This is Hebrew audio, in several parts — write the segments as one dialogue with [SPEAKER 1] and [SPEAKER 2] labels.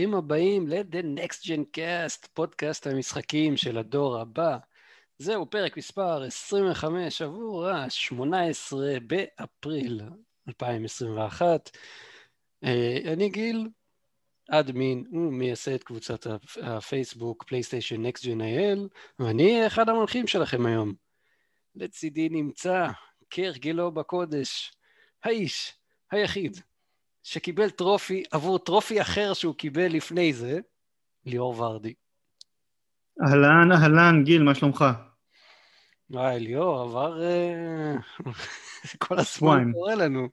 [SPEAKER 1] ברוכים הבאים ל-The Next Gen Cast, פודקאסט המשחקים של הדור הבא. זהו פרק מספר 25 עבור ה-18 באפריל 2021. אה, אני גיל, אדמין ומייסד קבוצת הפייסבוק פלייסטיישן Next Gen IL, ואני אחד המנחים שלכם היום. לצידי נמצא, כהרגלו בקודש, האיש היחיד שקיבל טרופי עבור טרופי אחר שהוא קיבל לפני זה, ליאור ורדי.
[SPEAKER 2] אהלן, אהלן, גיל, מה שלומך?
[SPEAKER 1] וואי, ליאור, עבר... אה, כל השמאל קורה לנו.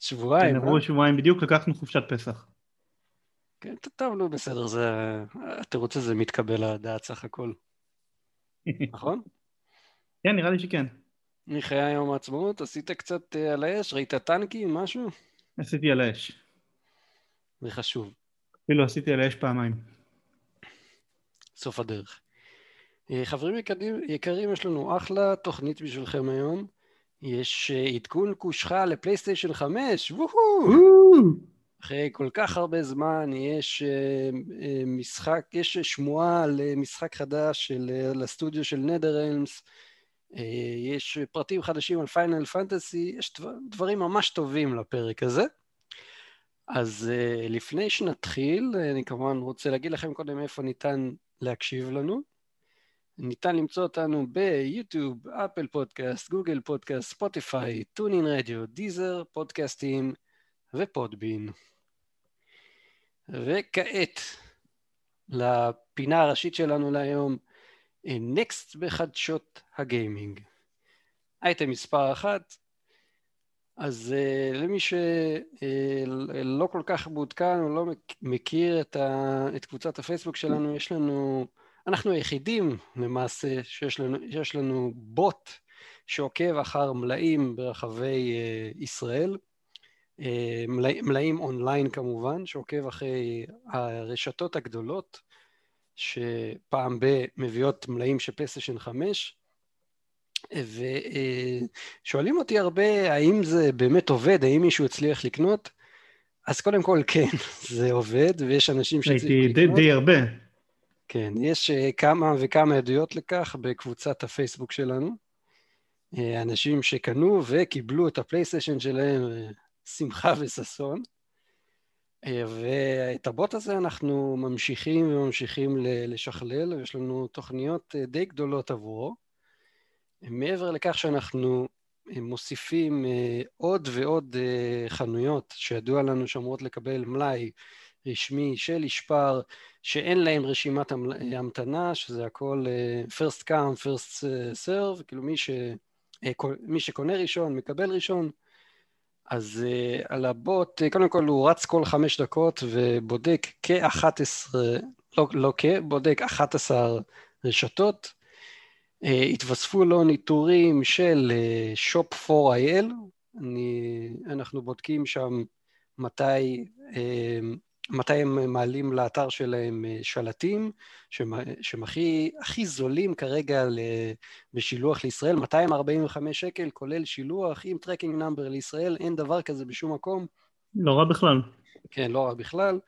[SPEAKER 1] שבועיים.
[SPEAKER 2] כן, עברו אה? שבועיים בדיוק, לקחנו חופשת פסח.
[SPEAKER 1] כן, טוב, נו, בסדר, זה... התירוץ הזה מתקבל על הדעת סך הכל. נכון?
[SPEAKER 2] כן, נראה לי שכן.
[SPEAKER 1] מחיי יום העצמאות, עשית קצת אה, על האש? ראית טנקים, משהו?
[SPEAKER 2] עשיתי על האש.
[SPEAKER 1] זה חשוב.
[SPEAKER 2] אפילו עשיתי על האש פעמיים.
[SPEAKER 1] סוף הדרך. אה, חברים יקרים, יקרים, יש לנו אחלה תוכנית בשבילכם היום. יש אה, עדכון קושחה לפלייסטיישן 5, וואו! אחרי כל כך הרבה זמן יש uh, משחק, יש שמועה למשחק חדש של, לסטודיו של נדרלמס, uh, יש פרטים חדשים על Final Fantasy, יש דבר, דברים ממש טובים לפרק הזה. אז uh, לפני שנתחיל, אני כמובן רוצה להגיד לכם קודם איפה ניתן להקשיב לנו. ניתן למצוא אותנו ביוטיוב, Apple Podcast, Google Podcast, ספוטיפיי, TuneIn Radio, Deezer, פודקאסטים ו Podbean. וכעת לפינה הראשית שלנו להיום, נקסט בחדשות הגיימינג. אייטם מספר אחת, אז uh, למי שלא uh, כל כך מעודכן או לא מכיר את, ה, את קבוצת הפייסבוק שלנו, יש לנו, אנחנו היחידים למעשה שיש לנו, שיש לנו בוט שעוקב אחר מלאים ברחבי uh, ישראל. אה, מלאים אונליין כמובן, שעוקב אחרי הרשתות הגדולות, שפעם ב- מביאות מלאים של פלייסטיישן 5, ושואלים אותי הרבה האם זה באמת עובד, האם מישהו הצליח לקנות, אז קודם כל כן, זה עובד, ויש אנשים
[SPEAKER 2] שהצליחו לקנות. הייתי די הרבה.
[SPEAKER 1] כן, יש אה, כמה וכמה עדויות לכך בקבוצת הפייסבוק שלנו. אה, אנשים שקנו וקיבלו את הפלייסטיישן שלהם שמחה וששון. אה, ואת הבוט הזה אנחנו ממשיכים וממשיכים לשכלל, ויש לנו תוכניות אה, די גדולות עבורו. מעבר לכך שאנחנו אה, מוסיפים עוד ועוד חנויות שידוע לנו שאמורות לקבל מלאי רשמי של אישפר, שאין להם רשימת המתנה, שזה הכל first come, first serve, כאילו מי, ש, מי שקונה ראשון מקבל ראשון. אז uh, על הבוט, uh, קודם כל הוא רץ כל חמש דקות ובודק כ-11, לא, לא כ, בודק 11 רשתות. Uh, התווספו לו ניטורים של uh, Shop 4IL, אני, אנחנו בודקים שם מתי מתי הם מעלים לאתר שלהם אה, שלטים, שהם הכי, הכי זולים כרגע בשילוח לישראל, 245 שקל, כולל שילוח עם tracking number לישראל, אין דבר כזה בשום מקום.
[SPEAKER 2] לא רע בכלל.
[SPEAKER 1] כן, לא רע בכלל.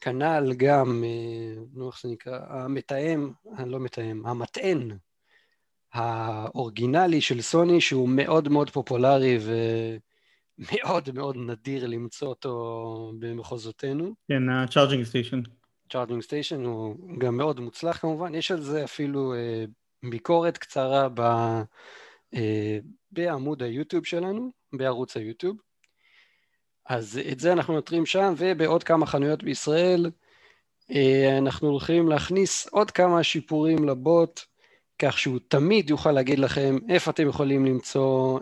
[SPEAKER 1] כנ"ל גם, אה, נו, איך זה נקרא, המתאם, אה, לא מתאם, המטען האורגינלי של סוני, שהוא מאוד מאוד פופולרי ו... מאוד מאוד נדיר למצוא אותו במחוזותינו.
[SPEAKER 2] כן, ה-charging station.
[SPEAKER 1] charging station הוא גם מאוד מוצלח כמובן, יש על זה אפילו אה, ביקורת קצרה ב, אה, בעמוד היוטיוב שלנו, בערוץ היוטיוב. אז את זה אנחנו נותרים שם, ובעוד כמה חנויות בישראל אה, אנחנו הולכים להכניס עוד כמה שיפורים לבוט, כך שהוא תמיד יוכל להגיד לכם איפה אתם יכולים למצוא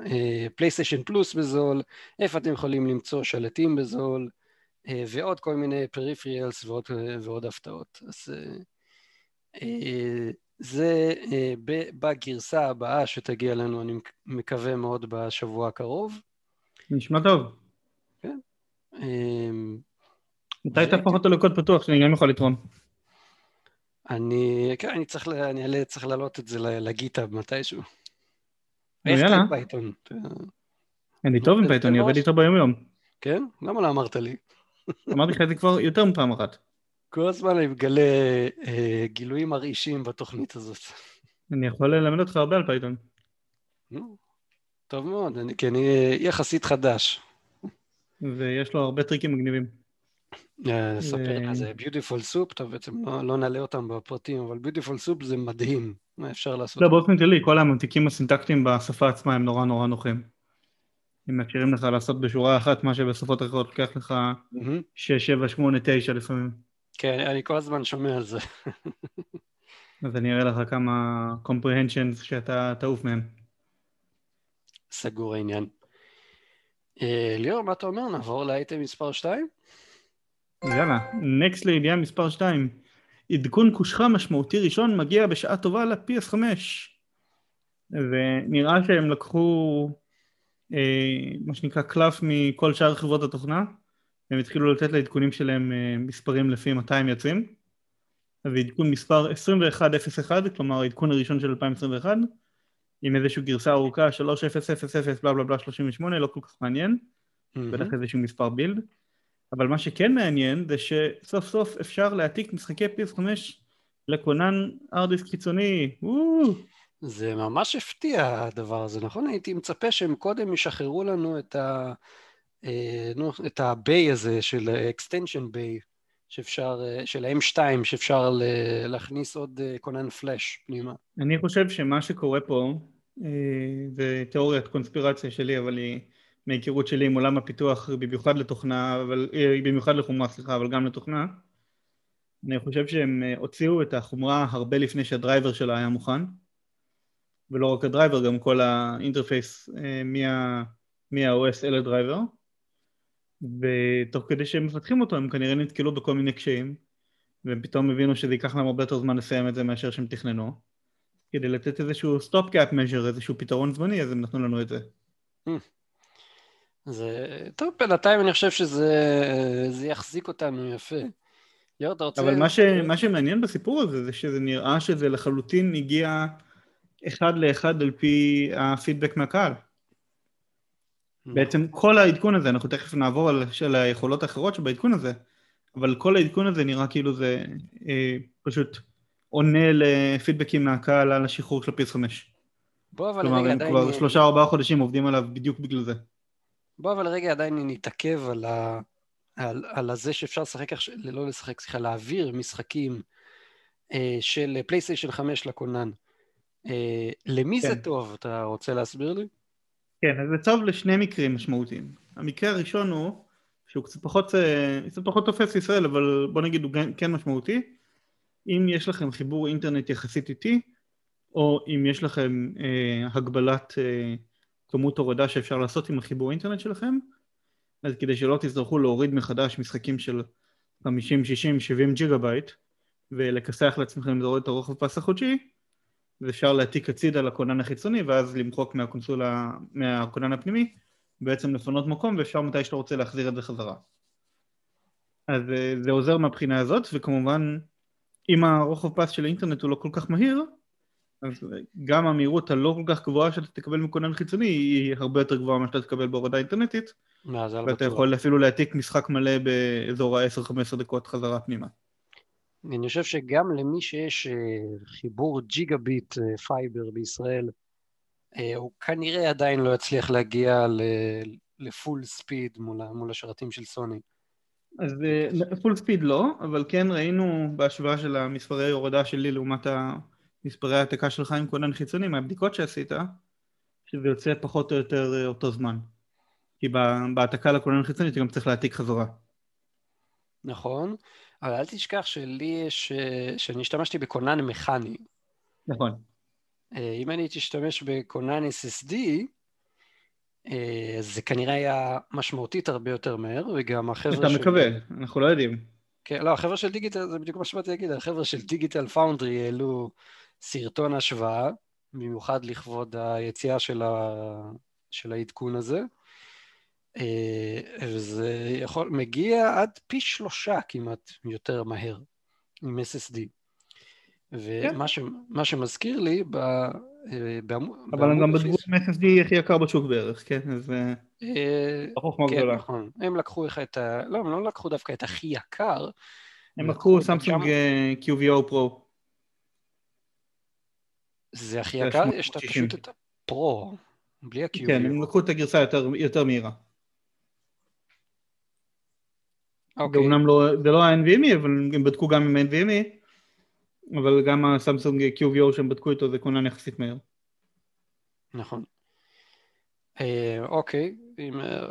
[SPEAKER 1] פלייסטיישן uh, פלוס בזול, איפה אתם יכולים למצוא שלטים בזול, uh, ועוד כל מיני פריפריאלס ועוד, ועוד הפתעות. אז uh, uh, זה uh, בגרסה הבאה שתגיע לנו, אני מקווה מאוד בשבוע הקרוב.
[SPEAKER 2] נשמע טוב.
[SPEAKER 1] כן.
[SPEAKER 2] מתי תהפוך אותו לקוד פתוח שאני גם יכול לתרום?
[SPEAKER 1] אני, כן, אני צריך, אני צריך להעלות את זה ל GitHub מתישהו.
[SPEAKER 2] יאללה. אני טוב עם Python, אני עובד איתו ביום יום.
[SPEAKER 1] כן? למה לא אמרת לי?
[SPEAKER 2] אמרתי לך את זה כבר יותר מפעם אחת.
[SPEAKER 1] כל הזמן אני מגלה אה, גילויים מרעישים בתוכנית הזאת.
[SPEAKER 2] אני יכול ללמד אותך הרבה על Python.
[SPEAKER 1] טוב מאוד, אני, כי אני יחסית חדש.
[SPEAKER 2] ויש לו הרבה טריקים מגניבים.
[SPEAKER 1] ספר לך, זה Beautiful Soup, טוב בעצם לא, לא נעלה אותם בפרטים, אבל Beautiful Soup זה מדהים, מה אפשר לעשות?
[SPEAKER 2] לא, באופן כללי, כל הממתיקים הסינטקטיים בשפה עצמה הם נורא נורא נוחים. הם מאפשרים לך לעשות בשורה אחת מה שבשפות אחרות לוקח לך 6, 7, 8, 9 לפעמים.
[SPEAKER 1] כן, אני כל הזמן שומע על זה.
[SPEAKER 2] אז אני אראה לך כמה comprehensions שאתה תעוף מהם.
[SPEAKER 1] סגור העניין. אה, ליאור, מה אתה אומר? נעבור לאייטם מספר 2?
[SPEAKER 2] יאללה, נקסט לידיעה מספר 2. עדכון קושחה משמעותי ראשון מגיע בשעה טובה ל-PS5. ונראה שהם לקחו אה, מה שנקרא קלף מכל שאר חברות התוכנה. הם התחילו לתת לעדכונים שלהם אה, מספרים לפי מתי הם יוצאים. ועדכון מספר 2101, כלומר העדכון הראשון של 2021, עם איזושהי גרסה ארוכה 3000 בלה בלה בלה 38, לא כל כך מעניין, בטח איזשהו מספר בילד. אבל מה שכן מעניין זה שסוף סוף אפשר להעתיק משחקי PS5 לכונן ארדיסק חיצוני,
[SPEAKER 1] זה ממש הפתיע הדבר הזה, נכון? הייתי מצפה שהם קודם ישחררו לנו את ה... אה, נו, את ה-bay הזה של extension bay שאפשר, אה, של ה-M2 שאפשר להכניס עוד אה, כונן פלאש פנימה.
[SPEAKER 2] אני חושב שמה שקורה פה זה תיאוריית קונספירציה שלי, אבל היא מהיכרות שלי עם עולם הפיתוח, במיוחד לתוכנה, אבל, במיוחד לחומרה, סליחה, אבל גם לתוכנה. אני חושב שהם הוציאו את החומרה הרבה לפני שה driver שלה היה מוכן. ולא רק ה driver, גם כל ה interface אה, מה-OS אל ה driver. ותוך כדי שהם מפתחים אותו הם כנראה נתקלו בכל מיני קשיים והם פתאום הבינו שזה ייקח להם הרבה יותר זמן לסיים את זה מאשר שהם תכננו כדי לתת איזשהו stop gap measure, איזשהו פתרון זמני, אז הם נתנו לנו את זה.
[SPEAKER 1] זה... טוב, בינתיים אני חושב שזה יחזיק אותנו יפה.
[SPEAKER 2] יור, אתה רוצה... אבל מה, ש... מה שמעניין בסיפור הזה זה שזה נראה שזה לחלוטין הגיע אחד לאחד על פי הפידבק מהקהל. בעצם כל העדכון הזה, אנחנו תכף נעבור על, של היכולות האחרות שבעדכון הזה, אבל כל העדכון הזה נראה כאילו זה אה, פשוט עונה לפידבקים מהקהל על השחרור של פיס 5.
[SPEAKER 1] בוא אבל כלומר, רגע
[SPEAKER 2] עדיין... כלומר, כבר שלושה ארבעה חודשים עובדים עליו בדיוק בגלל זה.
[SPEAKER 1] בוא אבל רגע עדיין נתעכב על, ה... על, על הזה שאפשר לשחק, לא לשחק, סליחה, להעביר משחקים אה, של פלייסטיישן 5 לכונן. אה, למי כן. זה טוב? אתה רוצה להסביר לי?
[SPEAKER 2] כן, אז זה טוב לשני מקרים משמעותיים. המקרה הראשון הוא, שהוא קצת פחות, אה, קצת פחות תופס ישראל, אבל בוא נגיד הוא כן משמעותי. אם יש לכם חיבור אינטרנט יחסית איטי, או אם יש לכם אה, הגבלת אה, כמות הורדה שאפשר לעשות עם החיבור אינטרנט שלכם, אז כדי שלא תצטרכו להוריד מחדש משחקים של 50, 60, 70 ג'יגה בייט, ולכסח לעצמכם להוריד את הרוחב פס החודשי, ואפשר להעתיק הצידה לכונן החיצוני ואז למחוק מהקונסולה, מהכונן הפנימי, בעצם לפנות מקום ואפשר מתי שאתה רוצה להחזיר את זה חזרה. אז אה, זה עוזר מהבחינה הזאת, וכמובן אם הרוחב פס של האינטרנט הוא לא כל כך מהיר, אז גם המהירות הלא כל כך גבוהה שאתה תקבל מכונן חיצוני היא הרבה יותר גבוהה ממה שאתה תקבל בהורדה אינטרנטית, ואתה יכול אפילו להעתיק משחק מלא באזור ה-10-15 דקות חזרה פנימה.
[SPEAKER 1] אני חושב שגם למי שיש אה, חיבור ג'יגה ביט אה, fiber בישראל, אה, הוא כנראה עדיין לא יצליח להגיע לפול ספיד מול, מול השרתים של סוני.
[SPEAKER 2] אז פול ספיד לא, אבל כן ראינו בהשוואה של המספרי הורדה שלי לעומת מספרי ההעתקה שלך עם כונן חיצוני מהבדיקות שעשית, שזה יוצא פחות או יותר אותו זמן. כי בהעתקה לכונן חיצוני אתה גם צריך להעתיק חזרה.
[SPEAKER 1] נכון. אבל אל תשכח שלי יש, שאני השתמשתי בכונן מכני.
[SPEAKER 2] נכון.
[SPEAKER 1] אה, אם אני הייתי אשתמש בכונן SSD, אה, זה כנראה היה משמעותית הרבה יותר מהר, וגם החבר'ה
[SPEAKER 2] של... אתה מקווה, אנחנו לא יודעים.
[SPEAKER 1] כן, לא, החבר'ה של דיגיטל, זה בדיוק מה שבאתי להגיד, החבר'ה של דיגיטל פאונדרי העלו סרטון השוואה, במיוחד לכבוד היציאה של, ה... של העדכון הזה. אה, וזה יכול, מגיע עד פי שלושה כמעט יותר מהר עם SSD. ומה ש, שמזכיר לי, ב, אה,
[SPEAKER 2] בעמוד... אבל הם גם בדברו עם SSD הכי יקר בשוק בערך, כן? אז
[SPEAKER 1] אה, חוכמה כן, גדולה. נכון. הם לקחו לך את ה... לא, הם לא לקחו דווקא את הכי יקר,
[SPEAKER 2] הם לקחו סמסונג אה, QVO פרו.
[SPEAKER 1] זה הכי יקר? יש את פשוט את הפרו, בלי ה-QVO.
[SPEAKER 2] כן, הם לקחו את הגרסה יותר, יותר מהירה.
[SPEAKER 1] אוקיי.
[SPEAKER 2] אומנם לא, זה לא ה-NVMe, אבל הם בדקו גם עם NVMe, אבל גם הסמסונג QVO שהם בדקו איתו זה כונן יחסית מהר.
[SPEAKER 1] נכון. אה, אוקיי, אם... אה,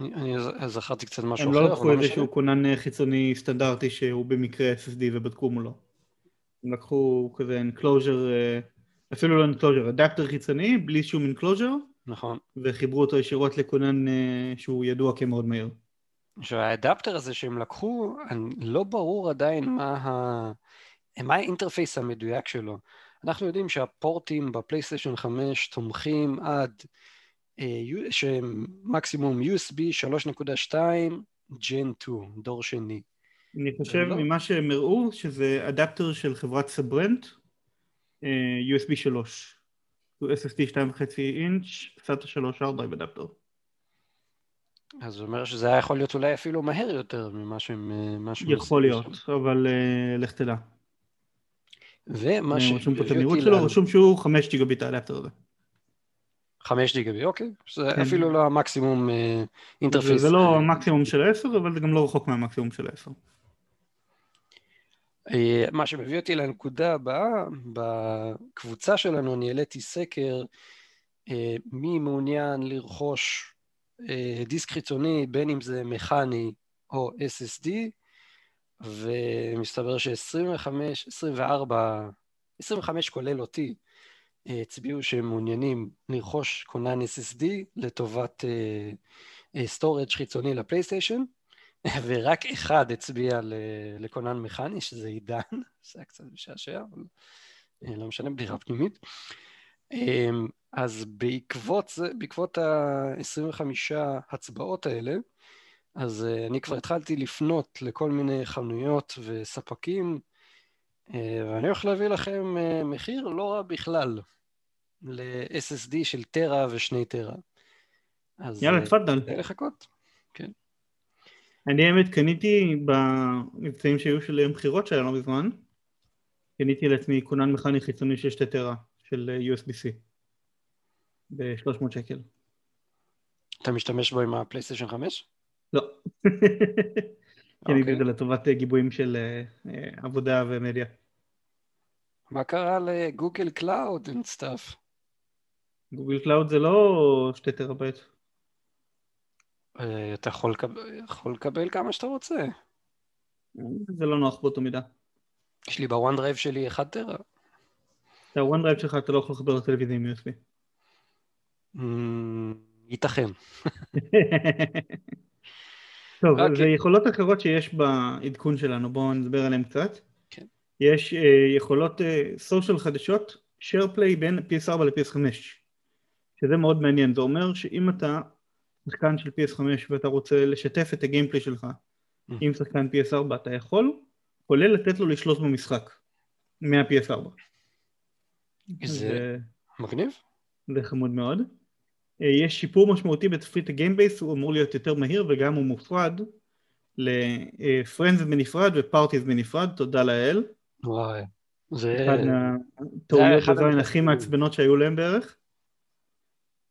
[SPEAKER 1] אני, אני זכרתי קצת משהו
[SPEAKER 2] הם
[SPEAKER 1] אחר.
[SPEAKER 2] לא לקחו איזשהו כונן אה, חיצוני סטנדרטי שהוא במקרה SSD ובדקו מולו. הם לקחו כזה enclosure, אפילו לא enclosure, אדפטר חיצוני בלי שום enclosure,
[SPEAKER 1] נכון.
[SPEAKER 2] וחיברו אותו ישירות לכונן אה, שהוא ידוע כמאוד מהיר.
[SPEAKER 1] עכשיו האדפטר הזה שהם לקחו, לא ברור עדיין מה, ה... מה ה interface המדויק שלו. אנחנו יודעים שהפורטים בפלייסטיישן 5 תומכים עד אה, שהם מקסימום USB 3.2 Gen 2, דור שני.
[SPEAKER 2] אני חושב
[SPEAKER 1] לא.
[SPEAKER 2] ממה שהם הראו שזה אדפטר של חברת Sabrent, USB 3. הוא SSD 2.5 אינץ', SATA 3.4 עם אדפטר.
[SPEAKER 1] אז זה אומר שזה היה יכול להיות אולי אפילו מהר יותר ממה שהם... אה,
[SPEAKER 2] יכול. להיות, אבל אה, לך תדע.
[SPEAKER 1] ומה
[SPEAKER 2] אה, רשום פה את המהירות שלו, רשום שהוא 5 ג'יגביט האדפטר הזה.
[SPEAKER 1] 5 גיגבי, אוקיי. זה
[SPEAKER 2] כן.
[SPEAKER 1] אפילו לא המקסימום אה, אינטרפייס.
[SPEAKER 2] זה לא
[SPEAKER 1] אה,
[SPEAKER 2] המקסימום של ה-10, אבל זה גם לא רחוק מהמקסימום של ה-10.
[SPEAKER 1] אה, מה שמביא אותי לנקודה הבאה, בקבוצה שלנו אני העליתי סקר אה, מי מעוניין לרכוש אה, דיסק חיצוני, בין אם זה מכני או SSD, ומסתבר ש-25, 24, 25 כולל אותי, הצביעו שהם מעוניינים לרכוש כונן SSD לטובת storage חיצוני לפלייסטיישן. ורק אחד הצביע ל- לכונן מכני, שזה עידן, זה היה קצת משעשע, אבל אה, לא משנה, בדיחה פנימית. אמ, אז בעקבות בעקבות ה-25 הצבעות האלה, אז אה, אני כבר התחלתי לפנות לכל מיני חנויות וספקים, אה, ואני הולך להביא לכם מחיר לא רע בכלל ל-SSD של טרה ושני טרה. אז
[SPEAKER 2] יאללה,
[SPEAKER 1] תפדל. לחכות.
[SPEAKER 2] אני האמת קניתי במבצעים שהיו של יום בחירות שהיה לא מזמן, קניתי לעצמי כונן מכני חיצוני של שתי טרה של אה, USB-C ב-300 שקל.
[SPEAKER 1] אתה משתמש בו עם הפלייסטיישן 5?
[SPEAKER 2] לא. קניתי. את זה לטובת אה, גיבויים של אה, עבודה ומדיה.
[SPEAKER 1] מה קרה לגוגל קלאוד and stuff?
[SPEAKER 2] Google Cloud זה לא שתי טראבייט.
[SPEAKER 1] אה, אתה יכול לקבל, יכול לקבל כמה שאתה רוצה.
[SPEAKER 2] זה לא נוח באותו מידה.
[SPEAKER 1] יש לי ב OneDrive שלי 1 טרה.
[SPEAKER 2] את ה OneDrive שלך אתה לא יכול לחבר לטלוויזיה עם USB.
[SPEAKER 1] אמ, ייתכן.
[SPEAKER 2] טוב,
[SPEAKER 1] אוקיי.
[SPEAKER 2] זה יכולות אחרות שיש בעדכון שלנו, בואו נדבר עליהן קצת.
[SPEAKER 1] כן.
[SPEAKER 2] יש אה, יכולות סושיאל חדשות, share play בין PS4 ל-PS5, שזה מאוד מעניין, זה אומר שאם אתה שחקן של PS5 ואתה רוצה לשתף את הגיימפלי שלך
[SPEAKER 1] Mm.
[SPEAKER 2] עם שחקן PS4, אתה יכול, כולל לתת לו לשלוט במשחק מה-PS4.
[SPEAKER 1] זה מגניב.
[SPEAKER 2] זה חמוד מאוד. אה, יש שיפור משמעותי בתפריט הגיימבייס, הוא אמור להיות יותר מהיר וגם הוא מופרד לפרנדס בנפרד ופארטיז בנפרד, תודה לאל.
[SPEAKER 1] וואי. זה...
[SPEAKER 2] אחד מהטעויות בזין הכי. מעצבנות שהיו להם בערך.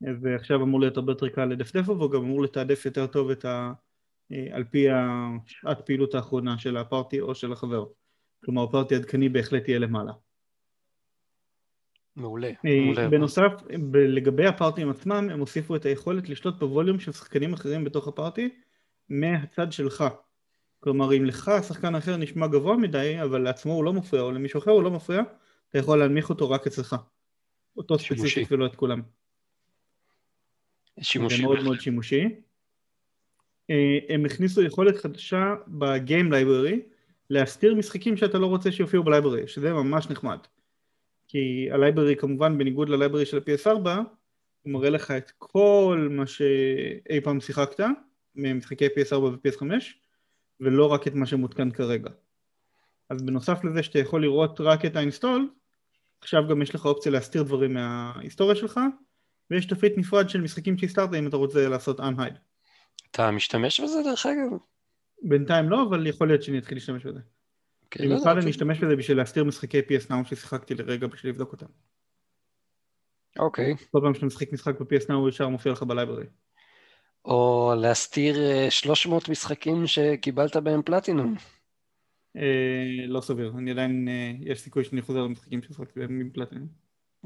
[SPEAKER 2] ועכשיו אמור להיות הרבה יותר קל לדפדף בו, גם אמור לתעדף יותר טוב את ה... אה, על פי השעת פעילות האחרונה של הפארטי או של החבר. כלומר, הפארטי עדכני בהחלט יהיה למעלה.
[SPEAKER 1] מעולה.
[SPEAKER 2] אה,
[SPEAKER 1] מעולה.
[SPEAKER 2] בנוסף, ב- לגבי הפארטים עצמם, הם הוסיפו את היכולת לשלוט בווליום של שחקנים אחרים בתוך הפארטי מהצד שלך. כלומר, אם לך שחקן אחר נשמע גבוה מדי, אבל לעצמו הוא לא מפריע, או למישהו אחר הוא לא מפריע, אתה יכול להנמיך אותו רק אצלך. אותו. ספציפית ולא את כולם.
[SPEAKER 1] שימושי.
[SPEAKER 2] זה מאוד מאוד שימושי. אה, הם הכניסו יכולת חדשה ב game library להסתיר משחקים שאתה לא רוצה שיופיעו ב library, שזה ממש נחמד. כי ה library כמובן בניגוד ל library של ה-PS4 הוא מראה לך את כל מה שאי פעם שיחקת ממשחקי PS4 ו-PS5 ולא רק את מה שמותקן כרגע. אז בנוסף לזה שאתה יכול לראות רק את האינסטול, עכשיו גם יש לך אופציה להסתיר דברים מההיסטוריה שלך ויש תפריט נפרד של משחקים שהסתרת אם אתה רוצה לעשות unhide.
[SPEAKER 1] אתה משתמש בזה דרך אגב?
[SPEAKER 2] בינתיים לא, אבל יכול להיות שאני אתחיל להשתמש בזה.
[SPEAKER 1] כן, לא,
[SPEAKER 2] במיוחד
[SPEAKER 1] לא,
[SPEAKER 2] אני אשתמש בזה בשביל להסתיר משחקי PS Now ששיחקתי לרגע בשביל לבדוק אותם.
[SPEAKER 1] אוקיי.
[SPEAKER 2] כל פעם שאתה משחק משחק ב-PS Now הוא ישר מופיע לך בלייברי.
[SPEAKER 1] או להסתיר אה, 300 משחקים שקיבלת בהם פלטינום.
[SPEAKER 2] אה, לא סביר, אני עדיין, אה, יש סיכוי שאני חוזר למשחקים ששחקתי בהם עם פלטינום.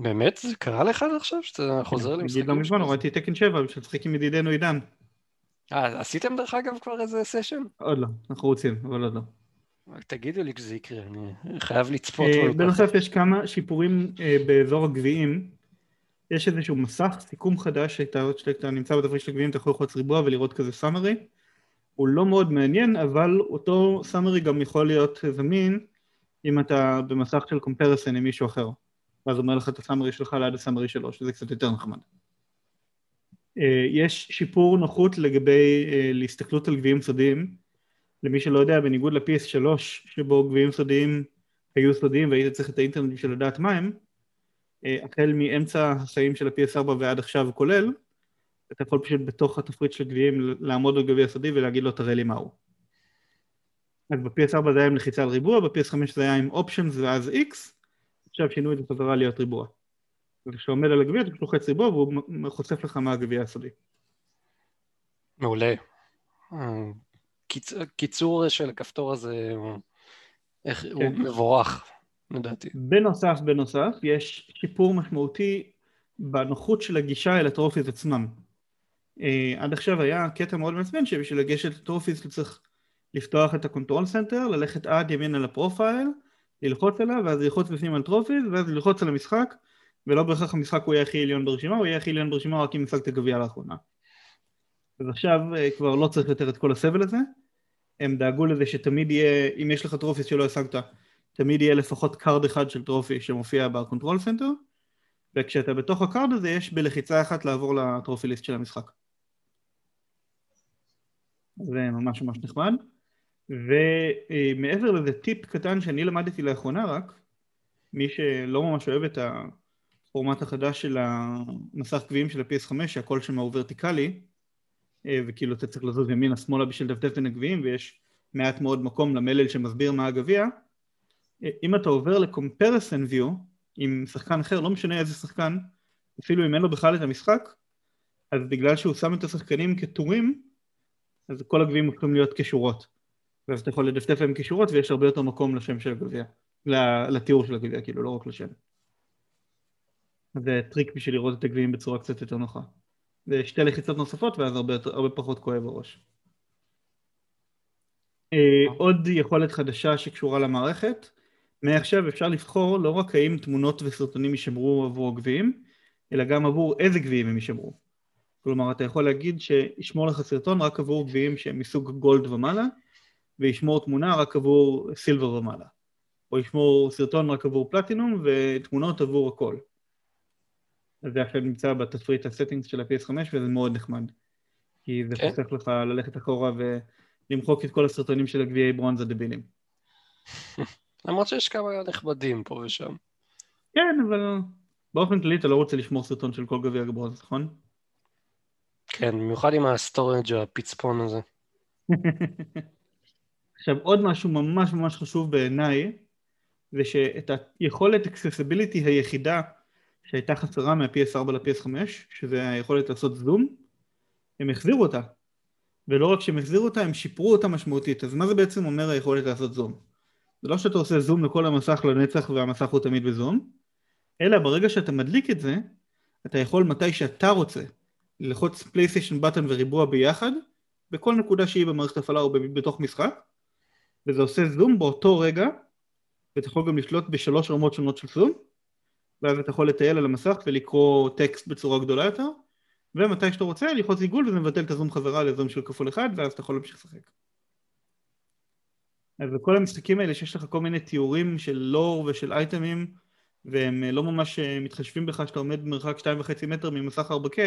[SPEAKER 1] באמת? זה קרה לך עד עכשיו שאתה חוזר
[SPEAKER 2] נגיד
[SPEAKER 1] למשחקים?
[SPEAKER 2] לא מזמן? הורדתי תקן 7 בשביל לשחק עם ידידנו עידן.
[SPEAKER 1] אה, עשיתם דרך אגב כבר איזה סשן?
[SPEAKER 2] עוד לא, אנחנו רוצים, אבל עוד לא.
[SPEAKER 1] תגידו לי כשזה יקרה, אני חייב לצפות.
[SPEAKER 2] אה. בנוסף יש כמה שיפורים אה, באזור הגביעים. יש איזשהו מסך סיכום חדש שאתה נמצא בתפריט של הגביעים אתה יכול ללחוץ ריבוע ולראות כזה סאמרי. הוא לא מאוד מעניין אבל אותו סאמרי גם יכול להיות זמין אם אתה במסך של קומפרסן עם מישהו אחר. ואז אומר לך את הסאמרי שלך ליד הסאמרי שלו שזה קצת יותר נחמד. אה, יש שיפור נוחות לגבי אה, להסתכלות על גביעים סודיים. למי שלא יודע, בניגוד ל-PS3 שבו גביעים סודיים היו סודיים והיית צריך את האינטרנט בשביל לדעת מה הם, אה, החל מאמצע החיים של ה-PS4 ועד עכשיו כולל, אתה יכול פשוט בתוך התפריט של גביעים לעמוד על גביע סודי ולהגיד לו תראה לי מהו. אז ב-PS4 זה היה עם לחיצה על ריבוע, ב-PS5 זה היה עם אופשנס ואז X, עכשיו שינו את זה חזרה להיות ריבוע. וכשאתה עומד על הגביע אתה פשוט לוחץ ריבוע והוא חושף לך מה הגביע הסודי.
[SPEAKER 1] מעולה. קיצ... קיצור של הכפתור הזה הוא, איך... הוא
[SPEAKER 2] כן.
[SPEAKER 1] מבורך, לדעתי.
[SPEAKER 2] בנוסף, בנוסף, יש שיפור משמעותי בנוחות של הגישה אל ה trophies עצמם. אה, עד עכשיו היה קטע מאוד מעצבן שבשביל לגשת ל trophies אתה צריך לפתוח את ה control center, ללכת עד ימין על ה profile, ללחוץ עליו, ואז ללחוץ בפנים על trophies, ואז ללחוץ על המשחק, ולא בהכרח המשחק הוא יהיה הכי עליון ברשימה, הוא יהיה הכי עליון ברשימה רק אם השגת גביע לאחרונה. אז עכשיו אה, כבר לא צריך יותר את כל הסבל הזה, הם דאגו לזה שתמיד יהיה, אם יש לך trophies שלא השגת, תמיד יהיה לפחות card אחד של trophy שמופיע ב control center, וכשאתה בתוך ה card הזה יש בלחיצה אחת לעבור ל trophy list של המשחק. זה ממש ממש נחמד. ומעבר לזה טיפ קטן שאני למדתי לאחרונה רק, מי שלא ממש אוהב את הפורמט החדש של המסך גביעים של ה-PS5 שהכל שם הוא ורטיקלי אה, וכאילו אתה צריך לזוז ימינה שמאלה בשביל לדפדף בין הגביעים ויש מעט מאוד מקום למלל שמסביר מה הגביע. אה, אם אתה עובר ל-comparison view עם שחקן אחר, לא משנה איזה שחקן אפילו אם אין לו בכלל את המשחק אז בגלל שהוא שם את השחקנים כטורים אז כל הגביעים הופכים להיות כשורות ואז אתה יכול לדפדף להם כשורות ויש הרבה יותר מקום לשם של הגביע לתיאור של הגביע, כאילו, לא רק לשם. זה טריק בשביל לראות את הגביעים בצורה קצת יותר נוחה. זה שתי לחיצות נוספות ואז הרבה, יותר- הרבה פחות כואב הראש. אה, עוד יכולת חדשה שקשורה למערכת, מעכשיו אפשר לבחור לא רק האם תמונות וסרטונים יישמרו עבור הגביעים, אלא גם עבור איזה גביעים הם יישמרו. כלומר, אתה יכול להגיד שישמור לך סרטון רק עבור גביעים שהם מסוג gold ומעלה, וישמור תמונה רק עבור silver ומעלה. או ישמור סרטון רק עבור פלטינום ותמונות עבור הכל. אז זה עכשיו נמצא בתפריט ה settings של ה-PS5 וזה מאוד נחמד. כי זה
[SPEAKER 1] כן.
[SPEAKER 2] חוסך לך ללכת אחורה ולמחוק את כל הסרטונים של הגביעי ברונז הדבילים.
[SPEAKER 1] למרות שיש כמה נכבדים פה ושם.
[SPEAKER 2] כן, אבל באופן כללי אתה לא רוצה לשמור סרטון של כל גביע ברונז, נכון?
[SPEAKER 1] כן, במיוחד עם ה storage הפצפון הזה.
[SPEAKER 2] עכשיו עוד משהו ממש ממש חשוב בעיניי זה שאת היכולת accessibility היחידה שהייתה חסרה מה-PS4 ל-PS5 שזה היכולת לעשות זום הם החזירו אותה ולא רק שהם החזירו אותה הם שיפרו אותה משמעותית אז מה זה בעצם אומר היכולת לעשות זום? זה לא שאתה עושה זום לכל המסך לנצח והמסך הוא תמיד בזום אלא ברגע שאתה מדליק את זה אתה יכול מתי שאתה רוצה ללחוץ פלייסטיישן בטן וריבוע ביחד בכל נקודה שהיא במערכת הפעלה או בתוך משחק וזה עושה זום באותו רגע ואתה יכול גם לשלוט בשלוש רמות שונות של זום ואז אתה יכול לטייל על המסך ולקרוא טקסט בצורה גדולה יותר ומתי שאתה רוצה ללחוץ עיגול וזה מבטל את הזום חזרה לזום של כפול אחד ואז אתה יכול להמשיך לשחק. אז בכל המשחקים האלה שיש לך כל מיני תיאורים של לור ושל אייטמים והם לא ממש אה, מתחשבים בך שאתה עומד במרחק 2.5 מטר ממסך 4K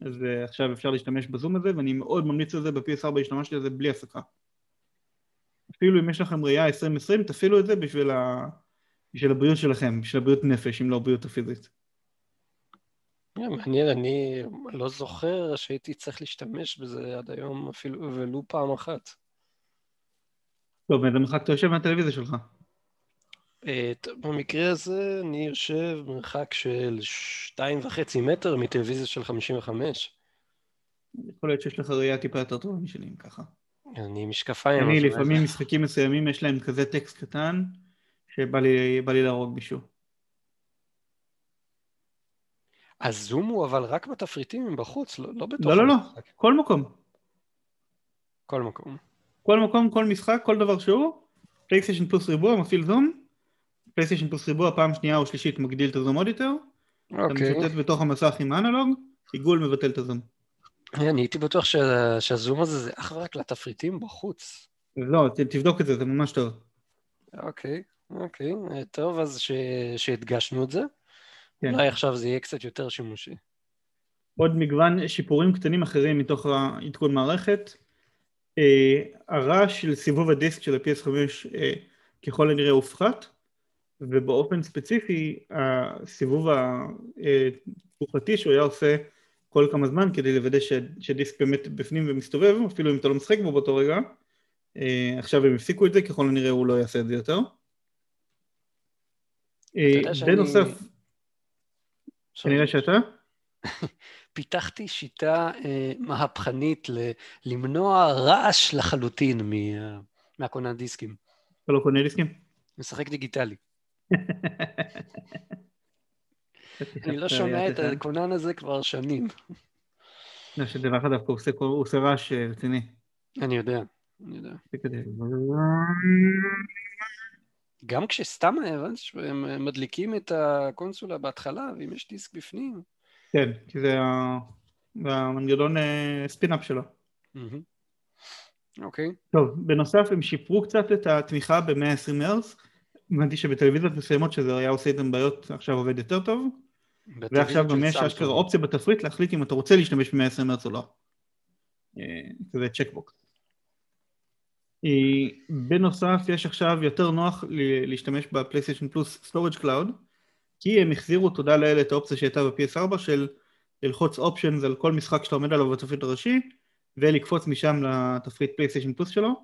[SPEAKER 2] אז uh, עכשיו אפשר להשתמש בזום הזה ואני מאוד ממליץ על זה ב-PS4 השתמשתי על זה בלי הפסקה אפילו אם יש לכם ראייה 2020 תפעילו את זה בשביל, ה... בשביל הבריאות שלכם, בשביל הבריאות נפש אם לא הבריאות הפיזית
[SPEAKER 1] אה, מעניין, אני לא זוכר שהייתי צריך להשתמש בזה עד היום אפילו ולו פעם אחת.
[SPEAKER 2] טוב, איזה מרחק אתה יושב מהטלוויזיה שלך?
[SPEAKER 1] אה, טוב, במקרה הזה אני יושב מרחק של שתיים וחצי מטר מטלוויזיה של 55.
[SPEAKER 2] יכול להיות שיש לך ראייה טיפה יותר טובה משלי, אם ככה.
[SPEAKER 1] אני משקפיים.
[SPEAKER 2] אני לפעמים משחקים מסוימים יש להם כזה טקסט קטן, שבא לי לי להרוג מישהו.
[SPEAKER 1] הזום הוא אבל רק בתפריטים מבחוץ, לא, לא בתוך
[SPEAKER 2] לא, לא, לא. כל מקום.
[SPEAKER 1] כל מקום.
[SPEAKER 2] כל מקום, כל משחק, כל דבר שהוא, פלייסטיישן פלוס ריבוע מפעיל זום, פלייסטיישן פלוס ריבוע פעם שנייה או שלישית מגדיל את הזום עוד יותר, אתה
[SPEAKER 1] אוקיי.
[SPEAKER 2] משוטט בתוך המסך עם האנלוג, עיגול מבטל את הזום.
[SPEAKER 1] אני הייתי בטוח שה- שהזום הזה זה אך ורק לתפריטים בחוץ.
[SPEAKER 2] לא, ת- תבדוק את זה, זה ממש טוב.
[SPEAKER 1] אוקיי, אוקיי. אה, טוב, אז ש... שהדגשנו את זה.
[SPEAKER 2] כן.
[SPEAKER 1] אולי עכשיו זה יהיה קצת יותר שימושי.
[SPEAKER 2] עוד מגוון שיפורים קטנים אחרים מתוך העדכון מערכת. אה, הרעש של סיבוב הדיסק של ה-PS5 אה, ככל הנראה הופחת, ובאופן ספציפי הסיבוב התקופתי שהוא היה עושה כל כמה זמן כדי לוודא ש- שהדיסק באמת בפנים ומסתובב, אפילו אם אתה לא משחק בו באותו רגע. אה, עכשיו הם הפסיקו את זה, ככל הנראה הוא לא יעשה את זה יותר. אה, בנוסף, כנראה שאתה?
[SPEAKER 1] פיתחתי שיטה אה, מהפכנית ל... למנוע רעש לחלוטין מה... מהכונן דיסקים.
[SPEAKER 2] אתה לא קונה דיסקים?
[SPEAKER 1] משחק דיגיטלי. אני לא שומע את הכונן הזה כבר שנים.
[SPEAKER 2] לא, שדבר אחד דווקא הוא עושה- רעש אה, רציני.
[SPEAKER 1] אני יודע, אני יודע. גם כשסתם הבנתי שהם מדליקים את הקונסולה בהתחלה, ואם יש דיסק בפנים.
[SPEAKER 2] כן, כי זה המנגנון אה, spin-up שלו.
[SPEAKER 1] אוקיי.
[SPEAKER 2] טוב, בנוסף הם שיפרו קצת את התמיכה ב-120 הרץ. הבנתי שבטלוויזיות מסוימות שזה היה עושה איתן בעיות, עכשיו עובד יותר טוב. ועכשיו גם יש אשכרה אופציה בתפריט להחליט אם אתה רוצה להשתמש ב-120 הרץ או לא. אה, כזה checkbox. אה, בנוסף יש עכשיו יותר נוח להשתמש בפלייסטיישן פלוס storage cloud כי הם החזירו תודה לאל את האופציה שהייתה ב-PS4 של ללחוץ options על כל משחק שאתה עומד עליו בתפריט הראשי ולקפוץ משם לתפריט פלייסטיישן פלוס שלו.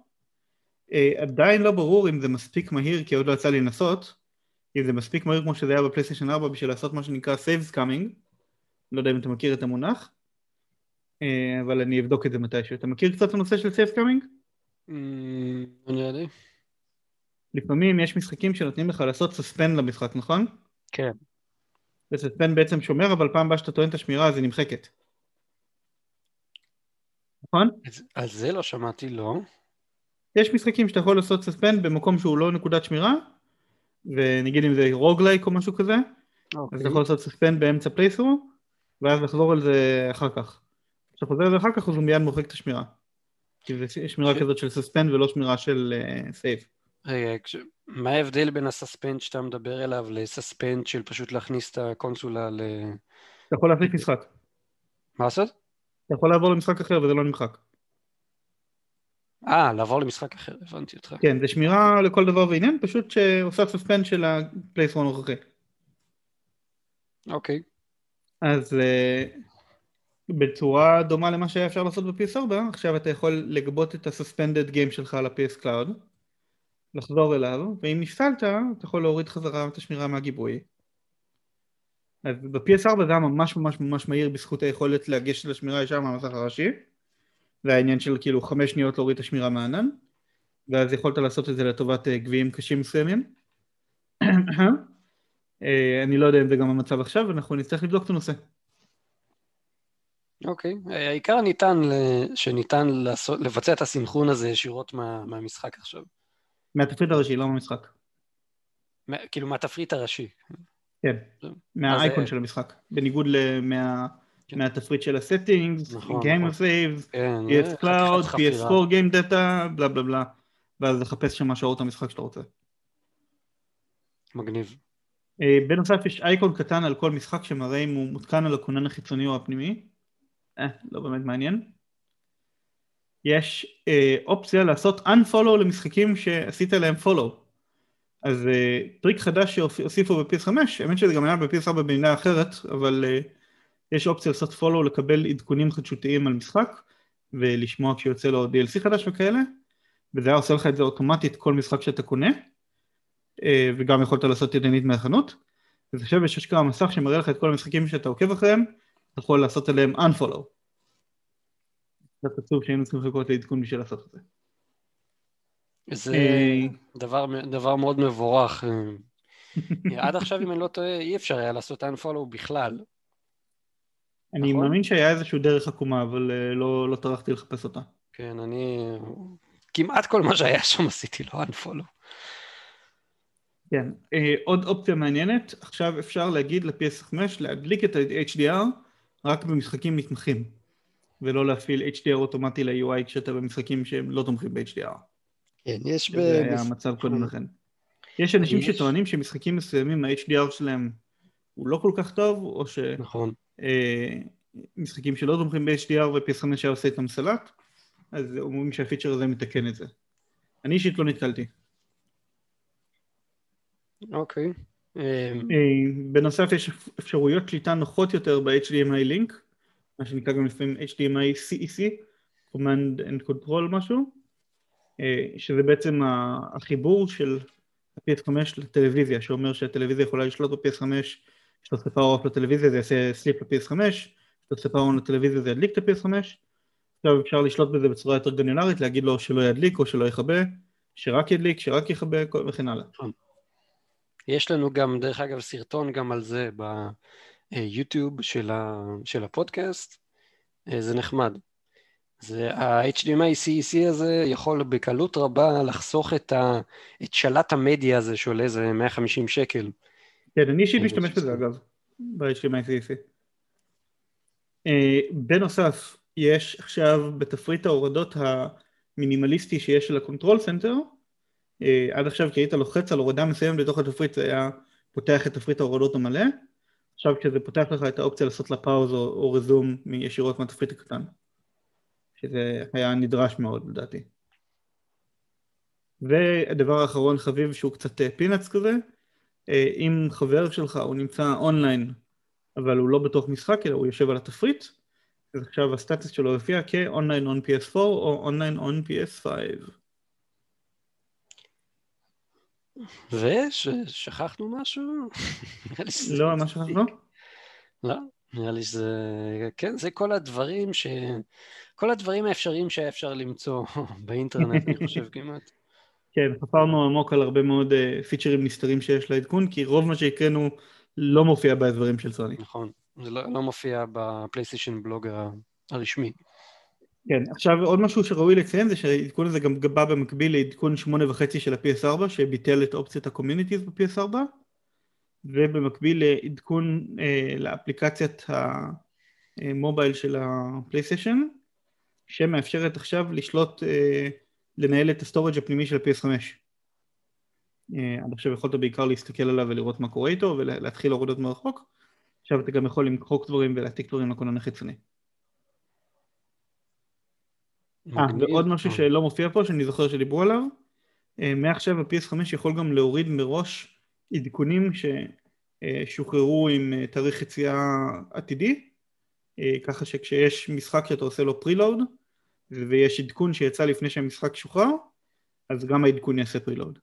[SPEAKER 2] אה, עדיין לא ברור אם זה מספיק מהיר כי עוד לא יצא לי לנסות אם זה מספיק מהיר כמו שזה היה בפלייסטיישן 4 בשביל לעשות מה שנקרא save scumming לא יודע אם אתה מכיר את המונח אה, אבל אני אבדוק את זה מתישהו. אתה מכיר קצת את הנושא של Saves Coming?
[SPEAKER 1] אמ, אני יודע.
[SPEAKER 2] לפעמים יש משחקים שנותנים לך לעשות סספן למשחק, נכון?
[SPEAKER 1] כן.
[SPEAKER 2] וסספן בעצם שומר, אבל פעם הבאה שאתה טוען את השמירה אז היא נמחקת. נכון?
[SPEAKER 1] על זה לא שמעתי, לא.
[SPEAKER 2] יש משחקים שאתה יכול לעשות סספן במקום שהוא לא נקודת שמירה, ונגיד אם זה רוגלייק או משהו כזה, אז אתה יכול לעשות suspend באמצע playthrough, ואז לחזור על זה אחר כך. כשאתה חוזר על זה אחר כך אז הוא מיד מוחק את השמירה. כי זה שמירה
[SPEAKER 1] ש-
[SPEAKER 2] כזאת של suspend ולא שמירה של save.
[SPEAKER 1] רגע, כש- מה ההבדל בין ה suspend שאתה מדבר אליו ל suspend של פשוט להכניס את הקונסולה ל...
[SPEAKER 2] אתה יכול להחליף משחק.
[SPEAKER 1] מה לעשות?
[SPEAKER 2] אתה יכול לעבור למשחק אחר וזה לא נמחק.
[SPEAKER 1] אה, לעבור למשחק אחר, הבנתי אותך.
[SPEAKER 2] כן, זה שמירה לכל דבר ועניין, פשוט שעושה suspend של ה playthrough הנוכחי.
[SPEAKER 1] אוקיי.
[SPEAKER 2] אז uh, בצורה דומה למה שהיה אפשר לעשות ב-PS4, עכשיו אתה יכול לגבות את ה-suspended game שלך ל-PS Cloud, לחזור אליו, ואם נפסלת, אתה יכול להוריד חזרה את השמירה מהגיבוי. אז ב-PS4 זה היה ממש ממש ממש מהיר בזכות היכולת לגשת לשמירה ישר מהמסך הראשי. זה העניין של כאילו חמש שניות להוריד את השמירה מהענן, ואז יכולת לעשות את זה לטובת אה, גביעים קשים מסוימים. אה, אני לא יודע אם זה גם המצב עכשיו, אנחנו נצטרך לבדוק את הנושא.
[SPEAKER 1] אוקיי. אה, העיקר ניתן, שניתן לעשות, לבצע את הסינכרון הזה ישירות מה, מהמשחק עכשיו.
[SPEAKER 2] מהתפריט הראשי, לא מהמשחק.
[SPEAKER 1] מה, כאילו מהתפריט הראשי.
[SPEAKER 2] כן. מהאייקון של המשחק. בניגוד למה...
[SPEAKER 1] כן.
[SPEAKER 2] מהתפריט של הסטינגס,
[SPEAKER 1] נכון,
[SPEAKER 2] Game
[SPEAKER 1] נכון.
[SPEAKER 2] of Saves,
[SPEAKER 1] כן,
[SPEAKER 2] PS
[SPEAKER 1] זה
[SPEAKER 2] Cloud,
[SPEAKER 1] חתיכת חפירה.
[SPEAKER 2] PS4 Game Data, בלה בלה בלה, ואז לחפש שם שעות המשחק שאתה רוצה.
[SPEAKER 1] מגניב.
[SPEAKER 2] אה, בנוסף יש אייקון קטן על כל משחק שמראה אם הוא מותקן על הכונן החיצוני או הפנימי. אה, לא באמת מעניין. יש אה, אופציה לעשות unfollow למשחקים שעשית להם follow. אז אה, טריק חדש שהוסיפו ב-PS5, האמת שזה גם היה ב-PS4 במילה אחרת, אבל אה, יש אופציה לעשות follow לקבל עדכונים חדשותיים על משחק ולשמוע כשיוצא לו DLC חדש וכאלה. וזה היה עושה לך את זה אוטומטית כל משחק שאתה קונה, אה, וגם יכולת לעשות ידנית מהחנות, אז עכשיו יש אשכרה מסך שמראה לך את כל המשחקים שאתה עוקב אחריהם, אתה יכול לעשות עליהם unfollow. זה עצוב שהיינו צריכים לחכות לעדכון בשביל לעשות את זה.
[SPEAKER 1] זה
[SPEAKER 2] אה,
[SPEAKER 1] דבר, דבר מאוד מבורך. עד עכשיו, אם אני לא טועה, אי אפשר היה לעשות unfollow בכלל.
[SPEAKER 2] אני
[SPEAKER 1] נכון.
[SPEAKER 2] מאמין שהיה איזשהו דרך עקומה, אבל אה, לא, לא טרחתי לחפש אותה.
[SPEAKER 1] כן, אני... כמעט כל מה שהיה שם עשיתי לו unfollow.
[SPEAKER 2] כן, אה, עוד אופציה מעניינת, עכשיו אפשר להגיד ל-PS5 להדליק את ה-HDR רק במשחקים נתמכים, ולא להפעיל HDR אוטומטי ל-UI כשאתה במשחקים שהם לא תומכים ב-HDR.
[SPEAKER 1] כן, יש...
[SPEAKER 2] זה היה
[SPEAKER 1] במש-
[SPEAKER 2] המצב קודם לכן. יש אנשים שטוענים שמשחקים מסוימים ה-HDR שלהם הוא לא כל כך טוב, או
[SPEAKER 1] נכון.
[SPEAKER 2] שמשחקים שלא תומכים ב-HDR ו-PS5 היה עושה איתם סלט, אז אומרים שהפיצ'ר הזה מתקן את זה. אני אישית לא נתקלתי.
[SPEAKER 1] אוקיי. אמ,
[SPEAKER 2] אה, בנוסף יש אפשרויות קליטה נוחות יותר ב-HDMI לינק, מה שנקרא גם לפעמים HDMI CEC, Command and Control משהו, אה, שזה בעצם החיבור של ה-PS5 לטלוויזיה, שאומר שהטלוויזיה יכולה לשלוט ב-PS5, יעשו power off לטלוויזיה, זה יעשה sleep ל-PS5, יעשו power on לטלוויזיה, זה ידליק את ה-PS5, עכשיו אפשר לשלוט בזה בצורה יותר גרנולרית, להגיד לו שלא ידליק או שלא יכבה, שרק ידליק, שרק יכבה, וכן הלאה.
[SPEAKER 1] יש לנו גם, דרך אגב, סרטון גם על זה ביוטיוב של, ה, של הפודקאסט. אה, זה נחמד. זה ה-HDMI CEC הזה יכול בקלות רבה לחסוך את, ה, את שלט המדיה הזה שעולה איזה 150 שקל.
[SPEAKER 2] כן, אני אישית משתמש בזה
[SPEAKER 1] זה.
[SPEAKER 2] אגב, ב-HDMI CEC. אה, בנוסף, יש עכשיו בתפריט ההורדות המינימליסטי שיש של ה control center, אה, עד עכשיו כשהיית לוחץ על הורדה מסוימת בתוך התפריט זה היה פותח את תפריט ההורדות המלא, עכשיו כשזה פותח לך את האופציה לעשות לה pause או, או resume ישירות מהתפריט הקטן, שזה היה נדרש מאוד לדעתי. והדבר האחרון חביב שהוא קצת peanuts כזה, אה, אם חבר שלך הוא נמצא אונליין אבל הוא לא בתוך משחק אלא הוא יושב על התפריט אז עכשיו הסטטוס שלו יופיע כ online on PS4 או online on PS5
[SPEAKER 1] ושכחנו משהו?
[SPEAKER 2] לא, מה שכחנו?
[SPEAKER 1] לא, נראה לי שזה... כן, זה כל הדברים ש... כל הדברים האפשריים שהיה אפשר למצוא באינטרנט, אני חושב כמעט.
[SPEAKER 2] כן, חפרנו עמוק על הרבה מאוד אה, פיצ'רים נסתרים שיש לעדכון כי רוב מה שהקראנו לא מופיע בהסברים של סוני
[SPEAKER 1] נכון, זה לא, לא מופיע בפלייסטיישן בלוג הרשמי.
[SPEAKER 2] כן, עכשיו עוד משהו שראוי לציין זה שהעדכון הזה גם בא במקביל לעדכון שמונה וחצי של ה-PS4 שביטל את אופציית ה communities ב-PS4 ובמקביל לעדכון אה, לאפליקציית ה mobile של הפלייסטיישן שמאפשרת עכשיו לשלוט, אה, לנהל את ה storage הפנימי של ה-PS5 אה, עד עכשיו יכולת בעיקר להסתכל עליו ולראות מה קורה איתו ולהתחיל הורדות מרחוק. עכשיו אתה גם יכול למחוק דברים ולהעתיק דברים לכונן החיצוני אה. ועוד משהו
[SPEAKER 1] אה,
[SPEAKER 2] שלא מופיע פה, שאני זוכר שדיברו עליו, אה, מעכשיו ה-PS5 יכול גם להוריד מראש עדכונים ששוחררו עם תאריך יציאה עתידי, ככה שכשיש משחק שאתה עושה לו פרילוד, ויש עדכון שיצא לפני שהמשחק שוחרר, אז גם העדכון יעשה פרילוד.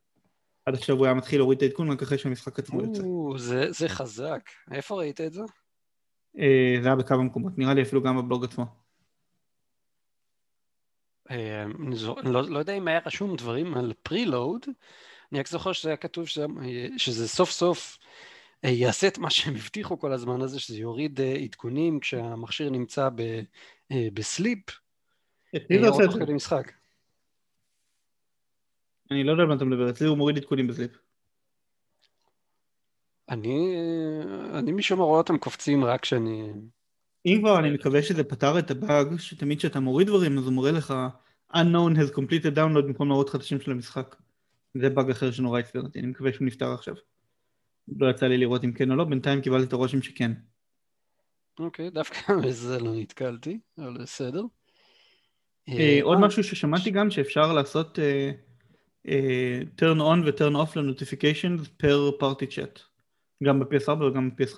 [SPEAKER 2] עד עכשיו הוא היה מתחיל להוריד את העדכון רק אחרי שהמשחק עצמו יוצא.
[SPEAKER 1] או, זה, זה חזק. איפה ראית את זה?
[SPEAKER 2] אה, זה היה בכמה מקומות, נראה לי אפילו גם בבלוג עצמו.
[SPEAKER 1] אה, אני לא, לא יודע אם היה רשום דברים על פרילוד, אני רק זוכר שזה היה כתוב שזה, שזה סוף סוף אה, יעשה את מה שהם הבטיחו כל הזמן הזה, שזה יוריד אה, עדכונים כשהמכשיר נמצא ב, אה, בסליפ,
[SPEAKER 2] זה
[SPEAKER 1] אה,
[SPEAKER 2] עושה
[SPEAKER 1] עוד
[SPEAKER 2] את זה. אני לא יודע על מה אתה מדבר, אצלי הוא מוריד עדכונים בסליפ.
[SPEAKER 1] אני, אה, אני משום מה רואה אותם קופצים רק כשאני...
[SPEAKER 2] אם כבר אני מקווה שזה פתר את הבאג שתמיד כשאתה מוריד דברים אז הוא מורה לך unknown has completed download במקום להראות השם של המשחק זה באג אחר שנורא אותי, אני מקווה שהוא נפתר עכשיו לא יצא לי לראות אם כן או לא, בינתיים קיבלתי את הרושם שכן
[SPEAKER 1] אוקיי, דווקא בזה לא נתקלתי, אבל בסדר.
[SPEAKER 2] אה, עוד
[SPEAKER 1] אה,
[SPEAKER 2] משהו ששמעתי גם שאפשר לעשות אה, אה, turn on ו-turn off ל-notifications per party chat גם ב-PS4 וגם ב-PS5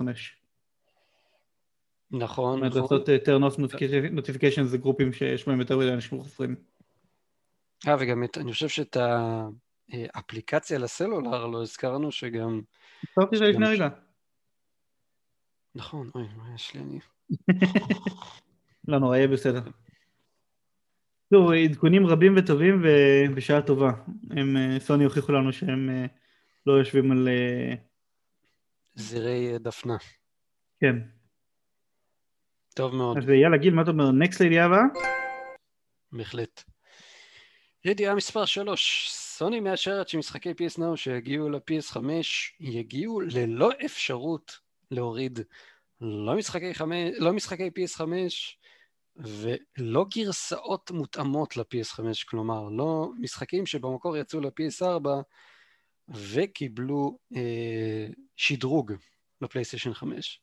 [SPEAKER 2] זאת
[SPEAKER 1] נכון, נכון.
[SPEAKER 2] לעשות אה, turn off notification- notifications זה גרופים שיש בהם יותר מדי אנשים חופרים
[SPEAKER 1] אה, וגם אני חושב שאת האפליקציה לסלולר לא הזכרנו שגם...
[SPEAKER 2] הזכרתי את זה לפני רגע.
[SPEAKER 1] נכון, אוי, מה יש לי אני...
[SPEAKER 2] לא נורא, יהיה בסדר. טוב, עדכונים רבים וטובים ובשעה טובה. הם, אה, סוני הוכיחו לנו שהם אה, לא יושבים על... אה,
[SPEAKER 1] זירי דפנה.
[SPEAKER 2] כן.
[SPEAKER 1] טוב מאוד.
[SPEAKER 2] אז יאללה, גיל, מה אתה אומר? נקסט לידיעה הבאה?
[SPEAKER 1] בהחלט. ידיעה מספר 3, סוני מאשרת שמשחקי PS Now שיגיעו ל-PS5 יגיעו ללא אפשרות להוריד לא משחקי, חמש, לא משחקי PS5 ולא גרסאות מותאמות ל-PS5, כלומר לא משחקים שבמקור יצאו ל-PS4 וקיבלו אה, שדרוג לפלייסטיישן 5.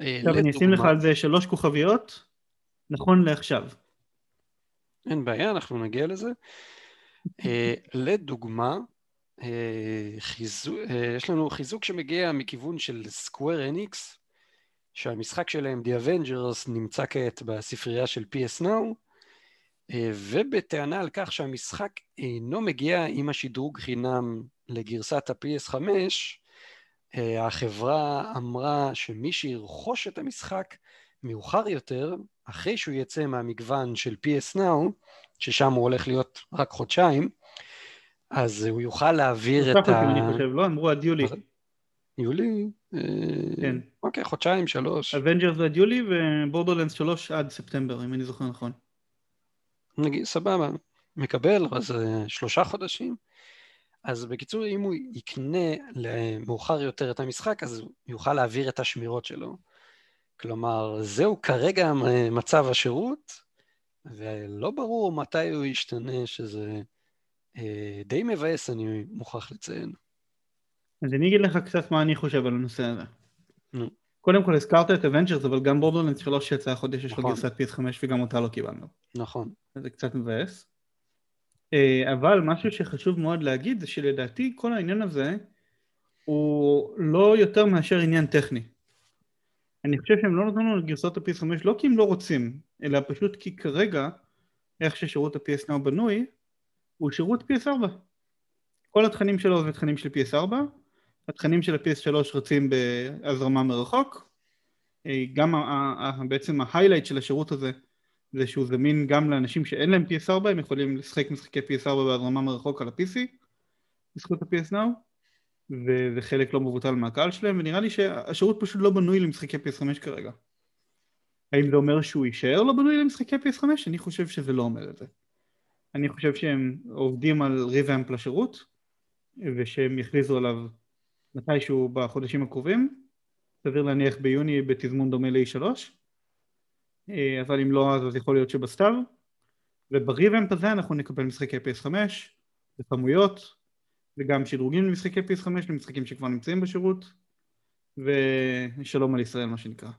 [SPEAKER 2] אה, עכשיו אני אשים לך על זה שלוש כוכביות, נכון לעכשיו.
[SPEAKER 1] אין בעיה, אנחנו נגיע לזה. אה, לדוגמה, אה, חיזוק, יש לנו חיזוק שמגיע מכיוון של סקוואר אניקס, שהמשחק שלהם, The Avengers, נמצא כעת בספרייה של PS Now, ובטענה על כך שהמשחק אינו מגיע עם השדרוג חינם לגרסת ה-PS5, החברה אמרה שמי שירכוש את המשחק מאוחר יותר, אחרי שהוא יצא מהמגוון של PS Now, ששם הוא הולך להיות רק חודשיים, אז הוא יוכל להעביר את ה...
[SPEAKER 2] אני חושב, לא? אמרו עד יולי.
[SPEAKER 1] יולי? אה, כן. אוקיי, חודשיים, שלוש.
[SPEAKER 2] אבנג'רס עד יולי ובורדרלנדס שלוש עד ספטמבר, אם אני זוכר נכון.
[SPEAKER 1] נגיד, סבבה, מקבל, אז שלושה חודשים. אז בקיצור, אם הוא יקנה מאוחר יותר את המשחק, אז הוא יוכל להעביר את השמירות שלו. כלומר, זהו כרגע מצב השירות, ולא ברור מתי הוא ישתנה, שזה אה, די מבאס, אני מוכרח לציין.
[SPEAKER 2] אז אני אגיד לך קצת מה אני חושב על הנושא הזה. נו. קודם כל הזכרת את אבנג'רס, אבל גם בורדרלנד 3 שיצא החודש יש לו נכון. גרסת PS5 וגם אותה לא קיבלנו.
[SPEAKER 1] נכון.
[SPEAKER 2] זה קצת מבאס. אה, אבל משהו שחשוב מאוד להגיד זה שלדעתי כל העניין הזה הוא לא יותר מאשר עניין טכני. אני חושב שהם לא נתנו לנו את גרסאות ה-PS5 לא כי הם לא רוצים, אלא פשוט כי כרגע איך ששירות ה-PS Now בנוי הוא שירות PS4. כל התכנים שלו זה תכנים של PS4, התכנים של ה-PS3 רצים בהזרמה מרחוק, גם בעצם ההיילייט של השירות הזה זה שהוא זמין גם לאנשים שאין להם PS4, הם יכולים לשחק משחקי PS4 בהזרמה מרחוק על ה-PC בזכות ה-PS Now וזה חלק לא מבוטל מהקהל שלהם ונראה לי שהשירות פשוט לא בנוי למשחקי PS5 כרגע. האם זה אומר שהוא יישאר לא בנוי למשחקי PS5? אני חושב שזה לא אומר את זה. אני חושב שהם עובדים על ריבאמפ לשירות ושהם יכריזו עליו מתישהו בחודשים הקרובים סביר להניח ביוני בתזמון דומה ל-E3 אה, אבל אם לא אז יכול להיות שבסתיו ובריבנט הזה אנחנו נקבל משחקי PS5 בכמויות וגם שדרוגים למשחקי PS5 למשחקים שכבר נמצאים בשירות ושלום על ישראל מה שנקרא.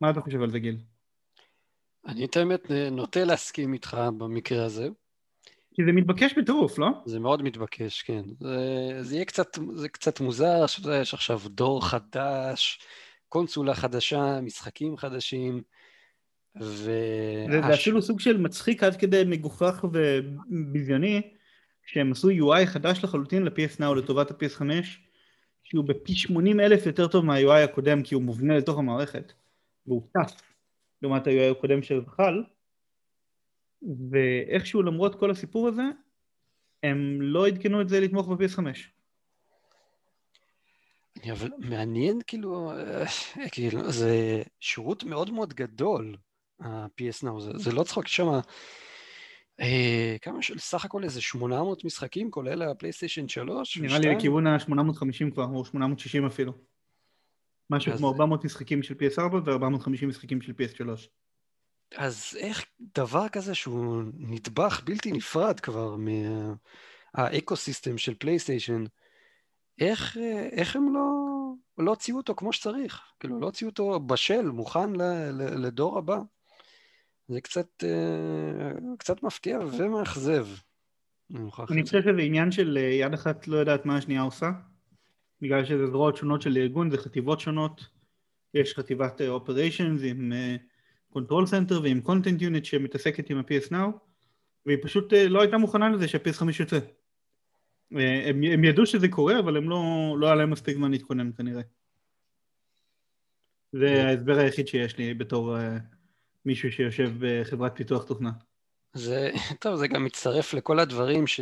[SPEAKER 2] מה אתה חושב על זה גיל?
[SPEAKER 1] אני את האמת נוטה להסכים איתך במקרה הזה.
[SPEAKER 2] כי זה מתבקש בטירוף, לא?
[SPEAKER 1] זה מאוד מתבקש, כן. זה, זה יהיה קצת, זה קצת מוזר, שאתה יש עכשיו דור חדש, קונסולה חדשה, משחקים חדשים. ו...
[SPEAKER 2] זה, זה אפילו סוג של מצחיק עד כדי מגוחך וביזיוני שהם עשו UI חדש לחלוטין ל-PS Now לטובת ה-PS5 שהוא בפי 80 אלף יותר טוב מה-UI הקודם כי הוא מובנה לתוך המערכת והוא טס לעומת ה-UI הקודם שחל ואיכשהו למרות כל הסיפור הזה הם לא עדכנו את זה לתמוך ב-PS5
[SPEAKER 1] אבל מעניין כאילו, אה, כאילו זה שירות מאוד מאוד גדול ה-PS Now, זה, זה לא צחוק, יש שם אה, כמה של סך הכל איזה 800 משחקים, כולל הפלייסטיישן 3?
[SPEAKER 2] נראה לי לכיוון ה-850 כבר, או 860 אפילו. משהו כמו 400 משחקים של PS4 ו-450 משחקים של PS3.
[SPEAKER 1] אז איך דבר כזה שהוא נדבך בלתי נפרד כבר מה ecosystem של פלייסטיישן, איך, איך הם לא, לא הוציאו אותו כמו שצריך? כאילו, לא הוציאו אותו בשל, מוכן ל, ל, לדור הבא. זה קצת, אה, קצת מפתיע ומאכזב.
[SPEAKER 2] אני חושב שזה עניין של אה, יד אחת לא יודעת מה השנייה עושה, בגלל שזה זרועות שונות של ארגון, זה חטיבות שונות, יש חטיבת operations אה, עם control center ועם content unit שמתעסקת עם ה-PS Now, והיא פשוט אה, לא הייתה מוכנה לזה שה-PS5 יוצא. אה, הם, הם ידעו שזה קורה, אבל הם לא, לא היה להם מספיק זמן להתכונן כנראה. זה ההסבר היחיד שיש לי בתור uh, מישהו שיושב בחברת פיתוח תוכנה.
[SPEAKER 1] זה, טוב, זה גם מצטרף לכל הדברים ש...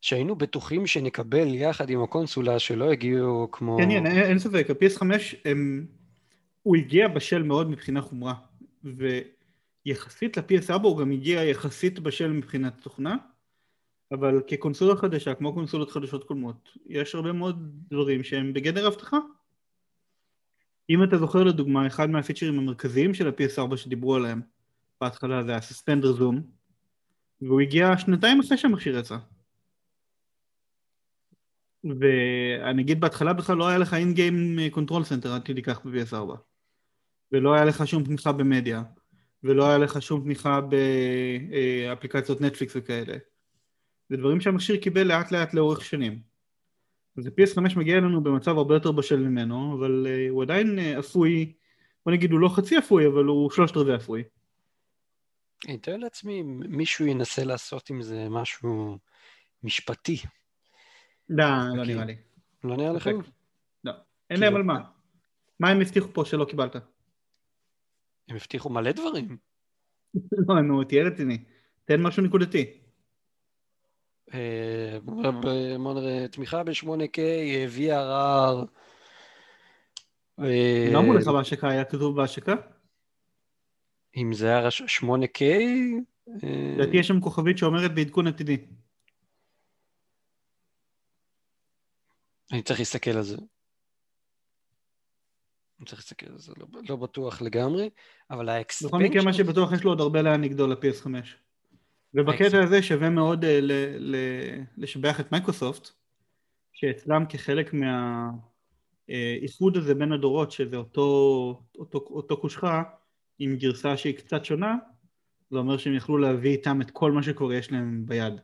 [SPEAKER 1] שהיינו בטוחים שנקבל יחד עם הקונסולה שלא הגיעו כמו...
[SPEAKER 2] כן, כן, אין, אין ספק, ה-PS5 הם... הוא הגיע בשל מאוד מבחינה חומרה, ויחסית ל-PS4 הוא גם הגיע יחסית בשל מבחינת תוכנה, אבל כקונסולה חדשה, כמו קונסולות חדשות קודמות, יש הרבה מאוד דברים שהם בגדר הבטחה. אם אתה זוכר לדוגמה, אחד מהפיצ'רים המרכזיים של ה-PS4 שדיברו עליהם בהתחלה זה ה-Suspend Resume, והוא הגיע שנתיים אחרי שהמכשיר יצא. ואני אגיד בהתחלה בכלל לא היה לך in-game control center עד כדי כך ב-PS4 ולא היה לך שום תמיכה במדיה ולא היה לך שום תמיכה באפליקציות נטפליקס וכאלה זה דברים שהמכשיר קיבל לאט לאט לאורך שנים אז ה-PS5 מגיע אלינו במצב הרבה יותר בשל ממנו אבל uh, הוא עדיין uh, אפוי בוא נגיד הוא לא חצי אפוי אבל הוא שלושת רבעי אפוי
[SPEAKER 1] אני מתאר לעצמי אם מישהו ינסה לעשות עם זה משהו משפטי
[SPEAKER 2] לא, לא נראה לי.
[SPEAKER 1] לא נראה לכם?
[SPEAKER 2] לא. אין להם על מה. מה הם הבטיחו פה שלא קיבלת?
[SPEAKER 1] הם הבטיחו מלא דברים.
[SPEAKER 2] לא, נו, תהיה רציני. תן משהו נקודתי.
[SPEAKER 1] אה, בוא נראה, תמיכה ב-8K, VRR.
[SPEAKER 2] לא אמרו לך בהשקה, היה כתוב בהשקה?
[SPEAKER 1] אם זה היה 8K?
[SPEAKER 2] לדעתי יש שם כוכבית שאומרת בעדכון עתידי.
[SPEAKER 1] אני צריך להסתכל על זה. אני צריך להסתכל על זה, לא, לא בטוח לגמרי, אבל ה expansion...
[SPEAKER 2] בכל מקרה מה שבטוח יש לו עוד הרבה לאן לגדול ל-PS5. ובקטע הזה שווה מאוד ל- ל- לשבח את מייקרוסופט, שאצלם כחלק מהאיחוד הזה בין הדורות, שזה אותו, אותו, אותו קושחה עם גרסה שהיא קצת שונה, זה אומר שהם יכלו להביא איתם את כל מה שקורה יש להם ביד.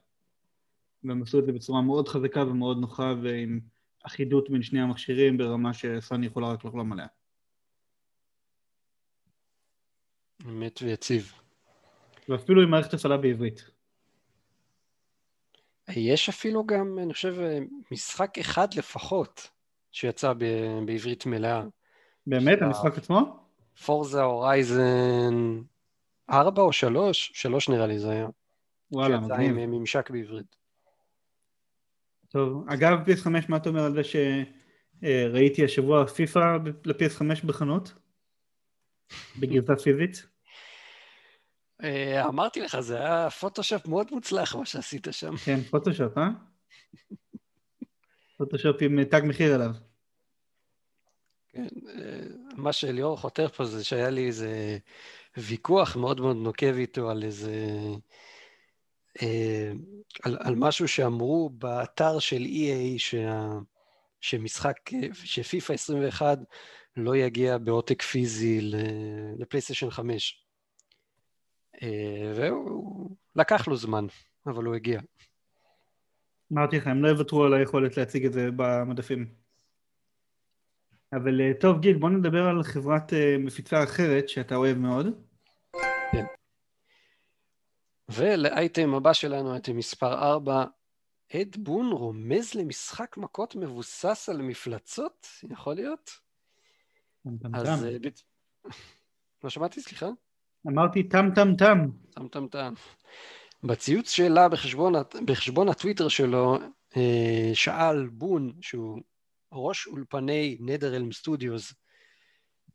[SPEAKER 2] והם עשו את זה בצורה מאוד חזקה ומאוד נוחה ועם אחידות בין שני המכשירים ברמה שסוני יכולה רק לחלום עליה.
[SPEAKER 1] אמת ויציב.
[SPEAKER 2] ואפילו עם מערכת הפעלה בעברית.
[SPEAKER 1] יש אפילו גם, אני חושב, משחק אחד לפחות שיצא ב- בעברית מלאה.
[SPEAKER 2] באמת? המשחק עצמו?
[SPEAKER 1] פורזה הורייזן 4 או 3? 3 נראה לי זה היה.
[SPEAKER 2] וואלה, מדהים.
[SPEAKER 1] שיצא עם ממשק בעברית.
[SPEAKER 2] טוב, אגב PS5 מה אתה אומר על זה שראיתי השבוע פיפא ל-PS5 בחנות? בגרסה פיזית?
[SPEAKER 1] אה, אמרתי לך, זה היה פוטושופ מאוד מוצלח מה שעשית שם.
[SPEAKER 2] כן, פוטושופ, אה? פוטושופ עם תג מחיר עליו.
[SPEAKER 1] כן, אה, מה שליאור חותר פה זה שהיה לי איזה ויכוח מאוד מאוד נוקב איתו על איזה... אה, על, על משהו שאמרו באתר של EA שה, שמשחק, שפיפא 21 לא יגיע בעותק פיזי לפלייסטיישן 5. אה, והוא לקח לו זמן, אבל הוא הגיע.
[SPEAKER 2] אמרתי לך, הם לא יוותרו על היכולת להציג את זה במדפים. אבל אה, טוב, גיל, בוא נדבר על חברת מפיצה אחרת שאתה אוהב מאוד.
[SPEAKER 1] כן. ולאייטם הבא שלנו, אייטם מספר 4, אד בון רומז למשחק מכות מבוסס על מפלצות? יכול להיות? אז... אה, לא שמעתי, סליחה?
[SPEAKER 2] אמרתי טם טם טם.
[SPEAKER 1] טם טם טם. בציוץ שלה בחשבון, בחשבון הטוויטר שלו, אה, שאל בון, שהוא ראש אולפני נדרלם סטודיוס,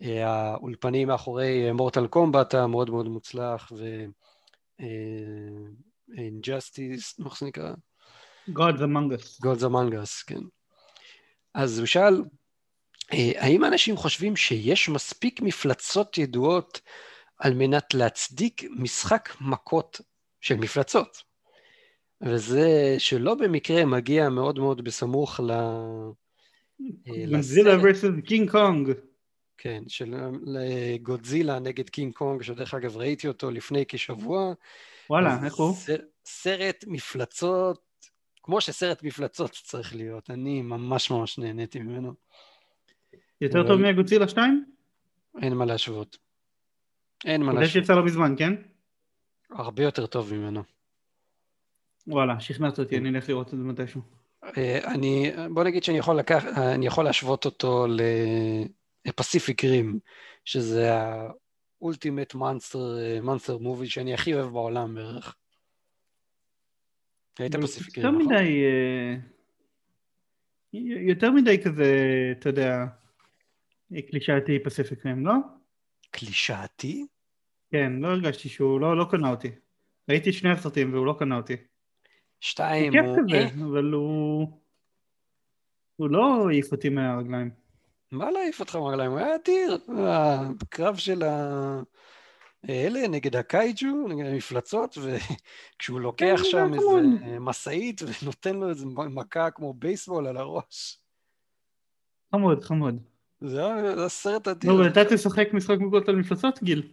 [SPEAKER 1] אה, האולפנים מאחורי מורטל קומבט המאוד מאוד מוצלח, ו... Injustice, איך זה נקרא?
[SPEAKER 2] Gods Among Us.
[SPEAKER 1] Gods Among Us, כן. אז הוא שאל, האם אנשים חושבים שיש מספיק מפלצות ידועות על מנת להצדיק משחק מכות של מפלצות? וזה שלא במקרה מגיע מאוד מאוד בסמוך ל...
[SPEAKER 2] גודזילה versus קינג קונג.
[SPEAKER 1] כן, של גודזילה נגד קינג קונג, שדרך אגב ראיתי אותו לפני כשבוע.
[SPEAKER 2] וואלה, איך הוא?
[SPEAKER 1] סרט מפלצות, כמו שסרט מפלצות צריך להיות, אני ממש ממש נהניתי ממנו.
[SPEAKER 2] יותר טוב מגודזילה 2?
[SPEAKER 1] אין מה להשוות. אין מה להשוות.
[SPEAKER 2] זה שיצא לא מזמן, כן?
[SPEAKER 1] הרבה יותר טוב ממנו.
[SPEAKER 2] וואלה, שכנעת אותי, אני אלך לראות את זה מתישהו.
[SPEAKER 1] אה, אני, בוא נגיד שאני יכול לקח, אני יכול להשוות אותו לפסיפיק רים, שזה האולטימט מאנסטר מובי שאני הכי אוהב בעולם בערך. היית פסיפיק רים,
[SPEAKER 2] נכון? אה, יותר מדי כזה, אתה יודע, קלישאתי פסיפיק רים, לא?
[SPEAKER 1] קלישאתי?
[SPEAKER 2] כן, לא הרגשתי שהוא, לא, לא קנה אותי. ראיתי שני הסרטים והוא לא קנה אותי.
[SPEAKER 1] שתיים,
[SPEAKER 2] הוא... כיף כזה, אבל הוא... הוא לא העיף אותי מהרגליים.
[SPEAKER 1] מה לא העיף אותך מהרגליים? הוא היה אדיר. הקרב של ה... אלה נגד הקייג'ו, נגד המפלצות, וכשהוא לוקח כן, שם איזה משאית ונותן לו איזה מכה כמו בייסבול על הראש.
[SPEAKER 2] חמוד, חמוד.
[SPEAKER 1] זה הסרט אדיר.
[SPEAKER 2] נו, ואתה תשחק משחק מגות על מפלצות, גיל?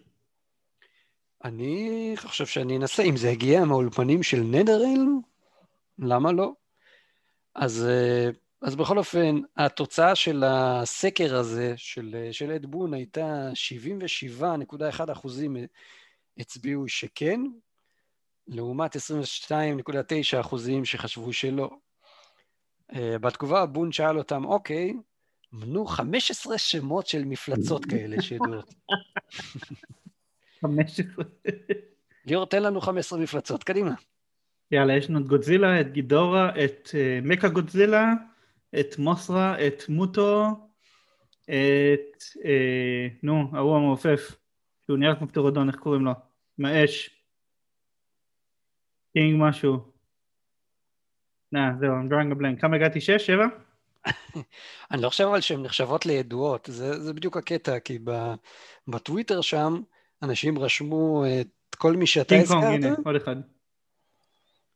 [SPEAKER 1] אני חושב שאני אנסה, אם זה יגיע מהאולפנים של נדרלם, למה לא? אז, אה, אז בכל אופן, התוצאה של הסקר הזה של, של אד בון הייתה 77.1 אחוזים הצביעו שכן, לעומת 22.9 אחוזים שחשבו שלא. אה, בתגובה בון שאל אותם, אוקיי, מנו 15 שמות של מפלצות כאלה שידועות.
[SPEAKER 2] 15.
[SPEAKER 1] ליאור, תן לנו 15 מפלצות, קדימה.
[SPEAKER 2] יאללה, יש לנו את גודזילה, את גידורה, את uh, מקה גודזילה, את מוסרה, את מוטו, את... uh, נו, ההוא המעופף, שהוא נראה כמו פטרודון, איך קוראים לו? מהאש. קינג משהו. נה, זהו, I'm drawing a blank. כמה הגעתי? שש? שבע?
[SPEAKER 1] אני לא חושב אבל שהן נחשבות לידועות, זה, זה בדיוק הקטע, כי בטוויטר שם אנשים רשמו את כל מי שאתה הזכרת.
[SPEAKER 2] הנה, עוד אחד.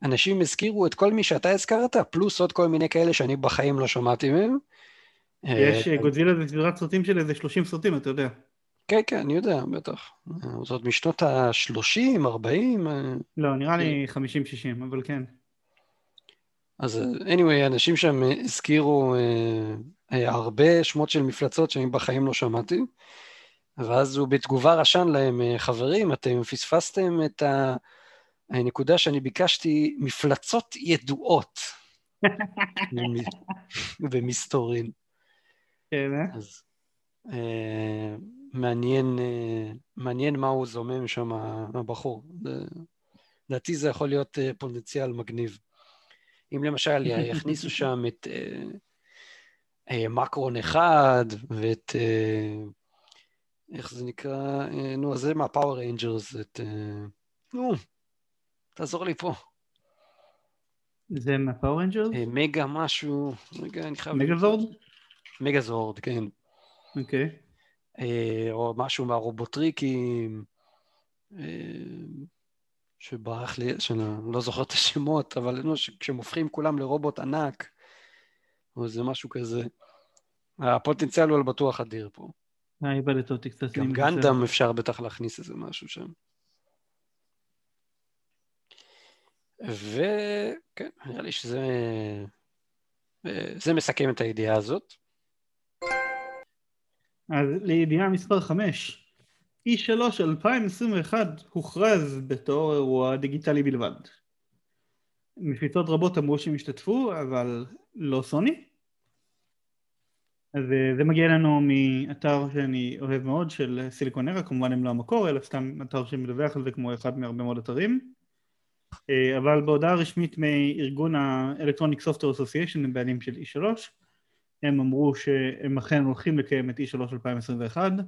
[SPEAKER 1] אנשים הזכירו את כל מי שאתה הזכרת, פלוס עוד כל מיני כאלה שאני בחיים לא שמעתי מהם.
[SPEAKER 2] יש אה, גודזילה זה סדרת סרטים של איזה 30 סרטים, אתה יודע.
[SPEAKER 1] כן, כן, אני יודע, בטח. זאת משנות ה-30, 40?
[SPEAKER 2] לא, נראה לי 50-60, אבל כן.
[SPEAKER 1] אז anyway, אנשים שם הזכירו uh, הרבה שמות של מפלצות שאני בחיים לא שמעתי, ואז הוא בתגובה רשן להם, חברים, אתם פספסתם את הנקודה שאני ביקשתי, מפלצות ידועות במסתורין.
[SPEAKER 2] כן, אה?
[SPEAKER 1] אז אה, מעניין, אה, מעניין מה הוא זומם שם, הבחור. לדעתי זה יכול להיות אה, פוטנציאל מגניב. אם למשל יכניסו שם את אה, אה, מקרון אחד ואת, אה, איך זה נקרא? אה, נו, זה מהפאוור ריינג'רס, את... אה, נו, תעזור לי פה.
[SPEAKER 2] זה ריינג'רס?
[SPEAKER 1] אה, מגה משהו, רגע, אני חייב...
[SPEAKER 2] מגה זורד?
[SPEAKER 1] מגה זורד, כן.
[SPEAKER 2] אוקיי.
[SPEAKER 1] אה, או משהו מהרובוטריקים. אה, שברח לי, שאני לא זוכר את השמות, אבל נו, כשהם הופכים כולם לרובוט ענק, או איזה משהו כזה, הפוטנציאל הוא על בטוח אדיר פה.
[SPEAKER 2] אה, איבדת אותי קצת.
[SPEAKER 1] גם גנדם אפשר בטח להכניס איזה משהו שם. וכן, נראה לי שזה זה מסכם את הידיעה הזאת.
[SPEAKER 2] אז לידיעה מספר 5, E3 2021 הוכרז בתור אירוע דיגיטלי בלבד. מפיצות רבות אמרו שהם השתתפו, אבל לא סוני. אז אה, זה מגיע לנו מאתר שאני אוהב מאוד של סיליקונרה, כמובן הם לא המקור, אלא סתם אתר שמדווח על זה כמו אחד מהרבה מאוד אתרים. אה, אבל בהודעה רשמית מארגון ה-Electronic Software Association, הם בעלים של E3, הם אמרו שהם אכן הולכים לקיים את E3 2021, אה,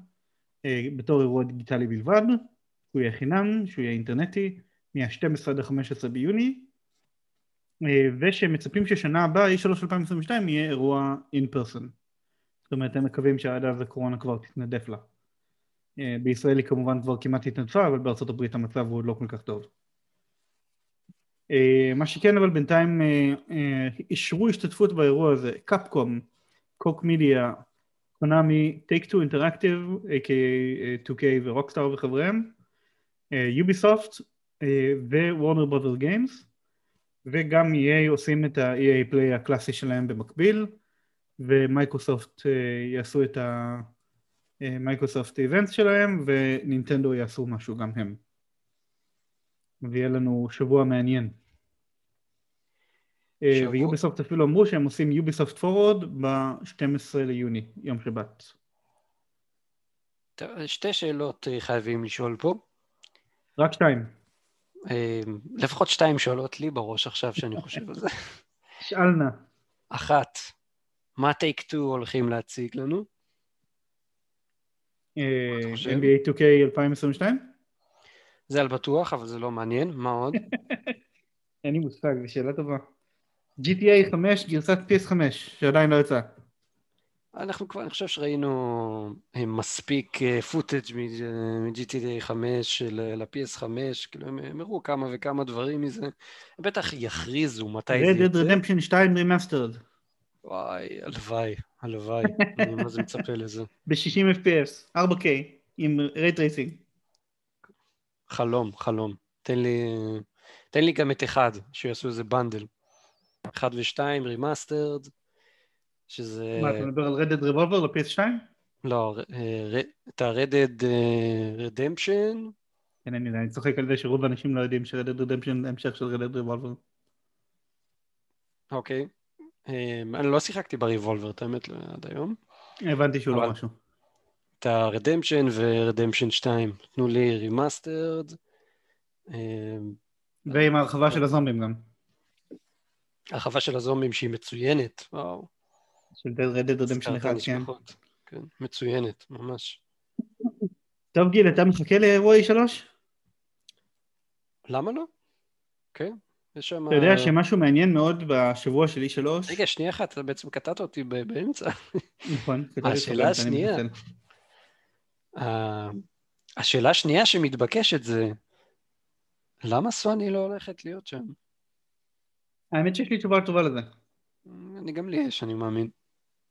[SPEAKER 2] בתור אירוע דיגיטלי בלבד, שהוא יהיה חינם, שהוא יהיה אינטרנטי, מה-12 עד ה-15 ביוני, אה, ושמצפים ששנה הבאה, E3 2022, יהיה אירוע אין פרסון. זאת אומרת, הם מקווים שעד אז הקורונה כבר תתנדף לה. אה, בישראל היא כמובן כבר כמעט התנדפה, אבל בארצות הברית המצב הוא לא כל כך טוב. מה שכן, אבל בינתיים אישרו השתתפות באירוע הזה, קפקום, קוך מידיה, קונאמי, טייק טו אינטראקטיב, a.k.a 2K ורוקסטאר וחבריהם, יוביסופט ווורנר ברודרס גיימס, וגם EA עושים את ה-EA פליי הקלאסי שלהם במקביל, ומייקרוסופט אה, יעשו את המייקרוסופט אה, event שלהם, ונינטנדו יעשו משהו גם הם. ויהיה לנו שבוע מעניין. אה, ויוביסופט אפילו אמרו שהם עושים יוביסופט פורוד ב-12 ליוני, יום שבת.
[SPEAKER 1] שתי שאלות אה, חייבים לשאול פה.
[SPEAKER 2] רק שתיים.
[SPEAKER 1] אה, לפחות שתיים שעולות לי בראש עכשיו שאני חושב על זה.
[SPEAKER 2] שאל נא.
[SPEAKER 1] אחת, מה טייק 2 הולכים להציג לנו?
[SPEAKER 2] NBA 2K 2022?
[SPEAKER 1] זה על בטוח, אבל זה לא מעניין. מה עוד?
[SPEAKER 2] אין לי מושג, זו שאלה טובה. GTA 5 גרסת PS5, שעדיין לא יצאה.
[SPEAKER 1] אנחנו כבר, אני חושב שראינו אה, מספיק footage מ-GTA 5 ל-PS5, כאילו הם הראו כמה וכמה דברים מזה. הם בטח יכריזו מתי זה
[SPEAKER 2] Red Dead
[SPEAKER 1] יצא.
[SPEAKER 2] Redemption 2 remastered,
[SPEAKER 1] וואי, הלוואי, הלוואי. אני מה זה מצפה לזה.
[SPEAKER 2] ב-60 FPS, 4K, עם ray tracing.
[SPEAKER 1] חלום, חלום. תן לי, תן לי גם את אחד, שיעשו איזה bundle. אחד ושתיים, remastered, שזה...
[SPEAKER 2] מה, אתה מדבר על Red Dead Revolver ל-PS2?
[SPEAKER 1] לא, אה, את ה- Red Dead אה, Redemption,
[SPEAKER 2] כן, אני יודע, אני צוחק על זה שרוב האנשים לא יודעים Dead Redemption זה המשך של Dead Revolver.
[SPEAKER 1] אוקיי. אה, אני לא שיחקתי ב-Revolver, את האמת, עד היום.
[SPEAKER 2] הבנתי שהוא לא משהו.
[SPEAKER 1] את ה-Redemption ו-Redemption 2. תנו לי remastered.
[SPEAKER 2] ועם ההרחבה של הזומבים גם.
[SPEAKER 1] הרחבה של הזומבים שהיא מצוינת. וואו.
[SPEAKER 2] של Red Dead Redemption
[SPEAKER 1] הזכרת
[SPEAKER 2] 1, כן.
[SPEAKER 1] כן, מצוינת, ממש.
[SPEAKER 2] טוב גיל, אתה מחכה לאירוע E3?
[SPEAKER 1] למה לא? כן, יש שם...
[SPEAKER 2] אתה יודע שמשהו מעניין מאוד בשבוע של E3?
[SPEAKER 1] רגע, שנייה אחת, אתה בעצם קטעת אותי באמצע.
[SPEAKER 2] נכון.
[SPEAKER 1] השאלה השנייה.
[SPEAKER 2] מתנצל.
[SPEAKER 1] ה- השאלה השנייה שמתבקשת זה, למה סוני לא הולכת להיות שם?
[SPEAKER 2] האמת שיש לי תשובה טובה לזה.
[SPEAKER 1] אני גם לי יש, אני מאמין.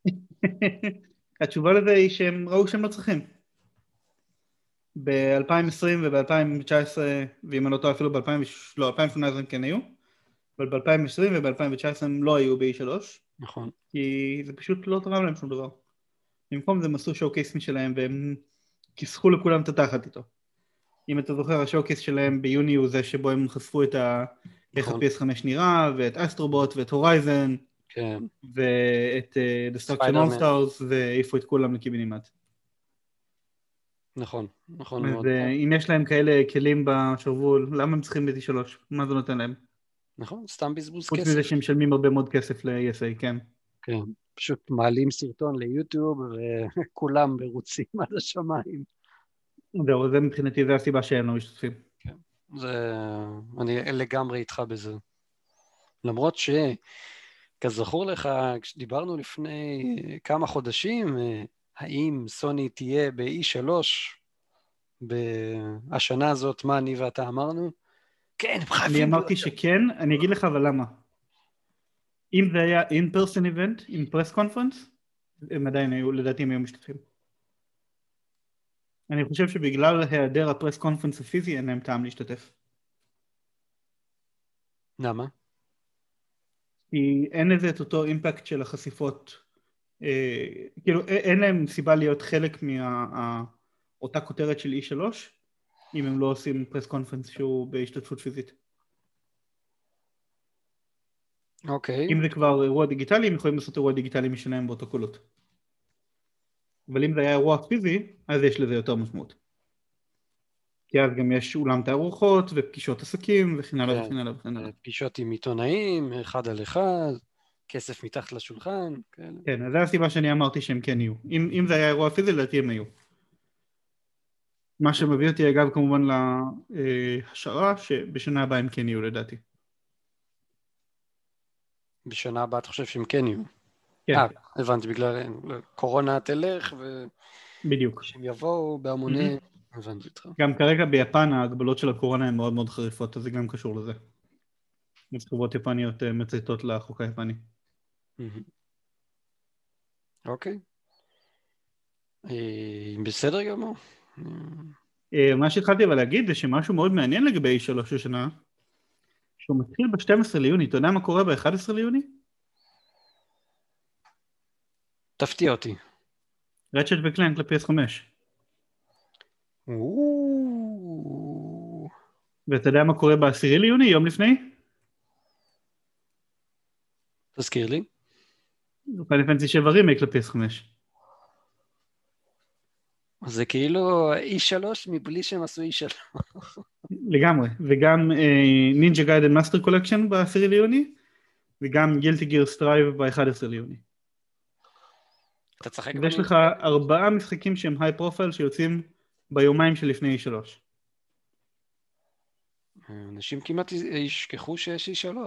[SPEAKER 2] התשובה לזה היא שהם ראו שהם לא צריכים. ב-2020 וב-2019, ואם אני לא טועה אפילו ב-2018 לא, 2018 הם כן היו, אבל ב-2020 וב-2019 הם לא היו ב-E3,
[SPEAKER 1] נכון.
[SPEAKER 2] כי זה פשוט לא תרם להם שום דבר. במקום זה הם עשו showcase משלהם והם כיסחו לכולם את התחת איתו. אם אתה זוכר, ה-showcase שלהם ביוני הוא זה שבו הם חשפו את ה... איך
[SPEAKER 1] נכון.
[SPEAKER 2] ה-PS5 נראה, ואת Astro Bot, ואת Horizon,
[SPEAKER 1] כן,
[SPEAKER 2] ואת Destruction. All Stars, והעיפו את כולם לקיבינימט.
[SPEAKER 1] נכון, נכון
[SPEAKER 2] אז
[SPEAKER 1] מאוד.
[SPEAKER 2] אה, אם יש להם כאלה כלים בשרוול, למה הם צריכים ב-T3? מה זה נותן להם?
[SPEAKER 1] נכון, סתם בזבוז
[SPEAKER 2] חוץ
[SPEAKER 1] כסף.
[SPEAKER 2] מזה שהם משלמים הרבה מאוד כסף ל-ESA, כן.
[SPEAKER 1] כן, פשוט מעלים סרטון ליוטיוב וכולם מרוצים עד השמיים.
[SPEAKER 2] זהו, זה מבחינתי, זה הסיבה שהם לא משתתפים.
[SPEAKER 1] זה... אני לגמרי איתך בזה. למרות ש... כזכור לך, כשדיברנו לפני כמה חודשים, אה, האם סוני תהיה ב-E3 בשנה הזאת, מה אני ואתה אמרנו? כן, הם חייבים...
[SPEAKER 2] אני אמרתי. שכן, אני אגיד לך אבל למה. אם זה היה in-person event, עם פרס קונפרנס, הם עדיין היו, לדעתי הם היו משתתפים. אני חושב שבגלל היעדר הפרס קונפרנס הפיזי אין להם טעם להשתתף.
[SPEAKER 1] למה?
[SPEAKER 2] כי אין לזה את אותו אימפקט של החשיפות. אה, כאילו אין להם סיבה להיות חלק מאותה כותרת של E3 אם הם לא עושים פרס קונפרנס שהוא בהשתתפות פיזית.
[SPEAKER 1] אוקיי.
[SPEAKER 2] אם זה כבר אירוע דיגיטלי הם יכולים לעשות אירוע דיגיטלי משלהם באותו קולות. אבל אם זה היה אירוע פיזי אז יש לזה יותר משמעות. כי אז גם יש אולם תערוכות ופגישות עסקים וכן הלאה
[SPEAKER 1] כן.
[SPEAKER 2] וכן הלאה וכן הלאה.
[SPEAKER 1] פגישות עם עיתונאים, אחד על אחד, כסף מתחת לשולחן, כאלה.
[SPEAKER 2] כן, אז זו הסיבה שאני אמרתי שהם כן יהיו. אם, אם זה היה אירוע פיזי, לדעתי הם היו. מה שמביא אותי אגב כמובן להשערה שבשנה הבאה הם כן יהיו לדעתי.
[SPEAKER 1] בשנה הבאה אתה חושב שהם כן יהיו.
[SPEAKER 2] כן,
[SPEAKER 1] אה, הבנתי, בגלל קורונה תלך,
[SPEAKER 2] בדיוק.
[SPEAKER 1] ושהם יבואו בהמוני... הבנתי אותך.
[SPEAKER 2] גם כרגע ביפן ההגבלות של הקורונה הן מאוד מאוד חריפות, אז זה גם קשור לזה. חברות יפניות אה, מצייתות לחוק היפני.
[SPEAKER 1] אוקיי. אה, בסדר גמור. אה,
[SPEAKER 2] מה שהתחלתי אבל להגיד זה שמשהו מאוד מעניין לגבי שלוש השנה, שהוא מתחיל ב-12 ליוני, אתה יודע מה קורה ב-11 ליוני?
[SPEAKER 1] תפתיע אותי.
[SPEAKER 2] Ratchet ו-Clank ל-PS5.
[SPEAKER 1] או,
[SPEAKER 2] ואתה יודע מה קורה בעשירי ליוני, יום לפני?
[SPEAKER 1] תזכיר לי.
[SPEAKER 2] Final Fantasy 7 רימייק לפייס 5.
[SPEAKER 1] זה כאילו E3 מבלי שהם עשו E3.
[SPEAKER 2] לגמרי, וגם Ninja Gaiden Master Collection ב-10 ליוני, וגם Guilty Gear Strive ב-11 ליוני.
[SPEAKER 1] אתה צחק
[SPEAKER 2] ויש לך ארבעה משחקים שהם high profile שיוצאים ביומיים שלפני E3.
[SPEAKER 1] אנשים כמעט ישכחו שיש E3.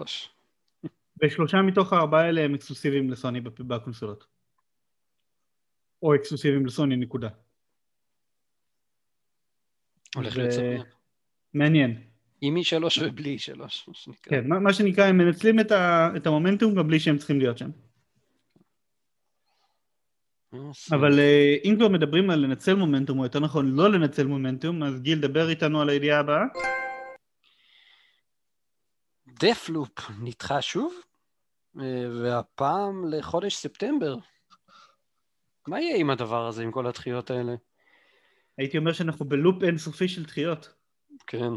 [SPEAKER 2] ושלושה מתוך הארבעה האלה הם אקסקלוסיביים לסוני בקונסולות. או אקסקלוסיביים לסוני, נקודה.
[SPEAKER 1] הולך
[SPEAKER 2] ו-
[SPEAKER 1] להיות סביר.
[SPEAKER 2] מעניין.
[SPEAKER 1] עם E3 ובלי E3, מה שנקרא.
[SPEAKER 2] כן, מה מה שנקרא, הם מנצלים את, ה, את המומנטום גם בלי שהם צריכים להיות שם.
[SPEAKER 1] אה,
[SPEAKER 2] אבל אה, אם כבר מדברים על לנצל מומנטום, או יותר נכון לא לנצל מומנטום, אז גיל, דבר איתנו על הידיעה הבאה.
[SPEAKER 1] דפלופ נדחה שוב, אה, והפעם לחודש ספטמבר. מה יהיה עם הדבר הזה, עם כל הדחיות האלה?
[SPEAKER 2] הייתי אומר שאנחנו בלופ אינסופי של דחיות.
[SPEAKER 1] כן.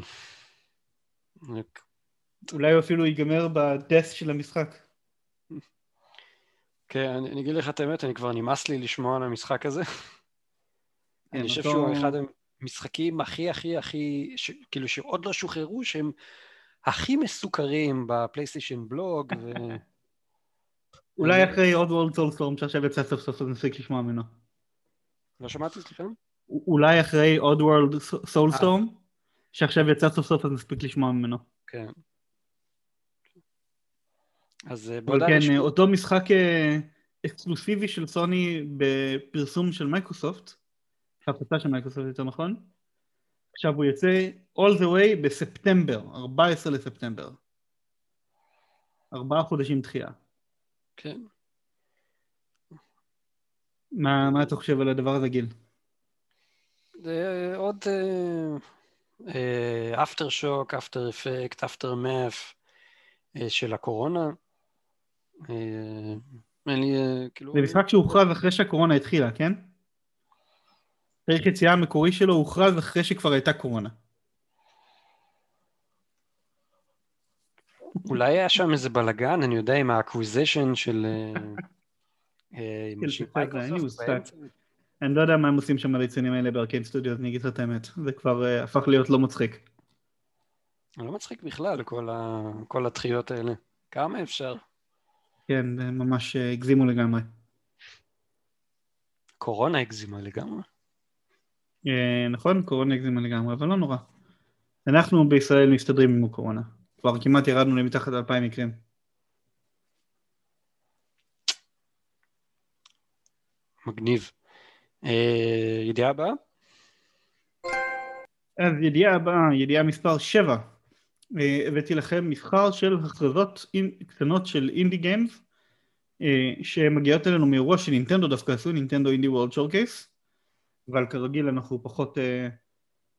[SPEAKER 2] אולי אפילו ייגמר בדס של המשחק.
[SPEAKER 1] כן, אני, אגיד לך את האמת, אני כבר נמאס לי לשמוע על המשחק הזה. אני חושב שהוא אחד המשחקים הכי הכי הכי, ש... כאילו שעוד לא שוחררו, שהם הכי מסוכרים בפלייסטיישן בלוג, ו...
[SPEAKER 2] אולי אחרי עוד וולד סולסטורם שעכשיו יצא סוף סוף נספיק לשמוע ממנו.
[SPEAKER 1] לא שמעתי, סליחה?
[SPEAKER 2] אולי אחרי Oddworld Soulstorm שעכשיו יצא סוף סוף אז נספיק לשמוע ממנו.
[SPEAKER 1] כן. אז אה, בהודעה
[SPEAKER 2] כן,
[SPEAKER 1] רשמית-
[SPEAKER 2] אותו משחק אה, אקסקלוסיבי של סוני בפרסום של מייקרוסופט, הפצה של מייקרוסופט יותר נכון, עכשיו הוא יוצא all the way בספטמבר, 14 לספטמבר. ארבעה חודשים דחייה.
[SPEAKER 1] כן.
[SPEAKER 2] מה, מה אתה חושב על הדבר הזה, גיל?
[SPEAKER 1] זה עוד אפטר שוק, אפטר אפקט, אפטר מאף של הקורונה. אה, אין לי, אה, כאילו...
[SPEAKER 2] זה משחק שהוכרז אחרי שהקורונה התחילה, כן? תאריך יציאה המקורי שלו הוכרז אחרי שכבר הייתה קורונה.
[SPEAKER 1] אולי היה שם איזה בלאגן, אני יודע, עם האקוויזיישן של... אה,
[SPEAKER 2] כן. אני לא יודע מה הם עושים שם הליצנים האלה בארקיין סטודיו, אני אגיד לך את האמת. זה כבר הפך להיות לא מצחיק.
[SPEAKER 1] לא מצחיק בכלל, כל ה- כל הדחיות האלה. כמה אפשר?
[SPEAKER 2] כן, ממש אה, הגזימו לגמרי.
[SPEAKER 1] קורונה הגזימה לגמרי.
[SPEAKER 2] אה, נכון, קורונה הגזימה לגמרי, אבל לא נורא. אנחנו בישראל מסתדרים עם הקורונה. כבר כמעט ירדנו למתחת לאלפיים מקרים.
[SPEAKER 1] מגניב. אה, ידיעה הבאה?
[SPEAKER 2] אז ידיעה הבאה, ידיעה מספר 7. אה, הבאתי לכם מבחר של הכרזות קטנות של אינדי גיימס אה, שמגיעות אלינו מאירוע שנינטנדו דווקא עשו, נינטנדו אינדי וורלד שורקייס אבל כרגיל אנחנו פחות אה,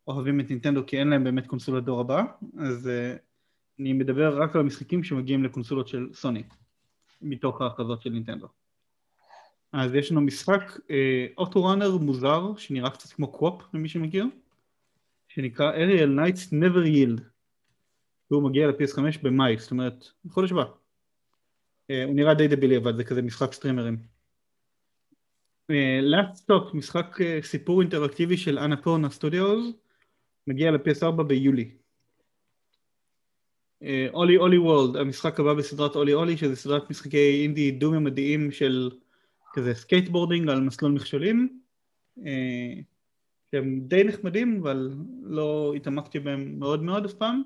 [SPEAKER 2] אוהבים את נינטנדו כי אין להם באמת קונסולת דור הבא אז אני מדבר רק על המשחקים שמגיעים לקונסולות של סוני מתוך ההכרזות של נינטנדו. אז יש לנו משחק auto runner מוזר שנראה קצת כמו QWOP למי שמכיר שנקרא Aerial Knight's Never Yield והוא מגיע ל-PS5 במאי, זאת אומרת, בחודש הבא. אה, הוא נראה די דבילי אבל זה כזה משחק סטרימרים. Last Stop, משחק אה, סיפור אינטראקטיבי של Annapurna Studios, מגיע ל-PS4 ביולי. אולי אולי וורלד, המשחק הבא בסדרת אולי אולי, שזה סדרת משחקי אינדי דו-ממדיים של כזה skateboarding על מסלול מכשולים. אה, שהם די נחמדים, אבל לא התעמקתי בהם מאוד מאוד אף פעם.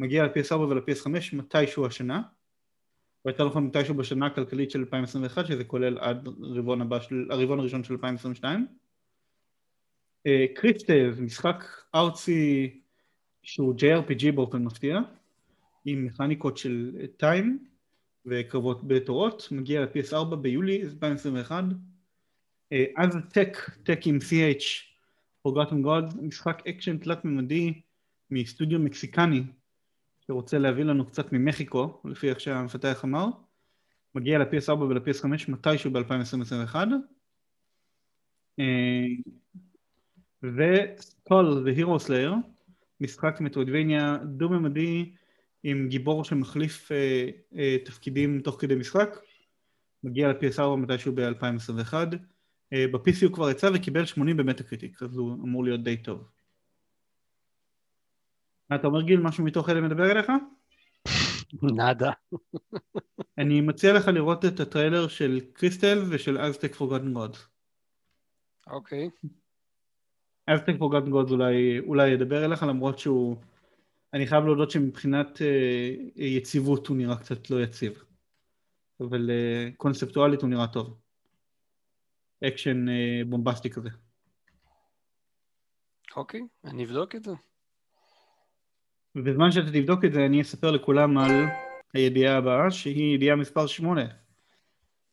[SPEAKER 2] מגיע ל-PS4 ול-PS5 מתישהו השנה, או יותר נכון מתישהו בשנה הכלכלית של 2021, שזה כולל עד הרבעון הבא של, הרבעון הראשון של 2022. קריפטב, משחק ארצי שהוא JRPG באופן מפתיע, עם מכניקות של טיים וקרבות בתורות, מגיע ל-PS4 ביולי 2021. אז טק, טק עם CH, Forgotten God, משחק אקשן תלת ממדי מסטודיו מקסיקני שרוצה להביא לנו קצת ממחיקו, לפי איך שהמפתח אמר, מגיע ל-PS4 ול-PS5 מתישהו ב-2021. ו-Skul The Hero Slayer, משחק Metroidvania דו-ממדי עם גיבור שמחליף אה, אה, תפקידים תוך כדי משחק, מגיע ל-PS4 מתישהו ב-2021, אה, ב-PC הוא כבר יצא וקיבל 80 ב-Metacritic, אז הוא אמור להיות די טוב. מה אתה אומר גיל, משהו מתוך אלה מדבר אליך?
[SPEAKER 1] nada.
[SPEAKER 2] אני מציע לך לראות את הטריילר של Kristala ושל Aztech Forgotten Gods.
[SPEAKER 1] אוקיי.
[SPEAKER 2] Aztech Forgotten Gods אולי, אולי ידבר אליך למרות שהוא... אני חייב להודות שמבחינת אה, יציבות הוא נראה קצת לא יציב. אבל אה, קונספטואלית הוא נראה טוב. אקשן אה, בומבסטי כזה.
[SPEAKER 1] אוקיי, אני אבדוק את זה.
[SPEAKER 2] ובזמן שאתה תבדוק את זה אני אספר לכולם על הידיעה הבאה שהיא ידיעה מספר 8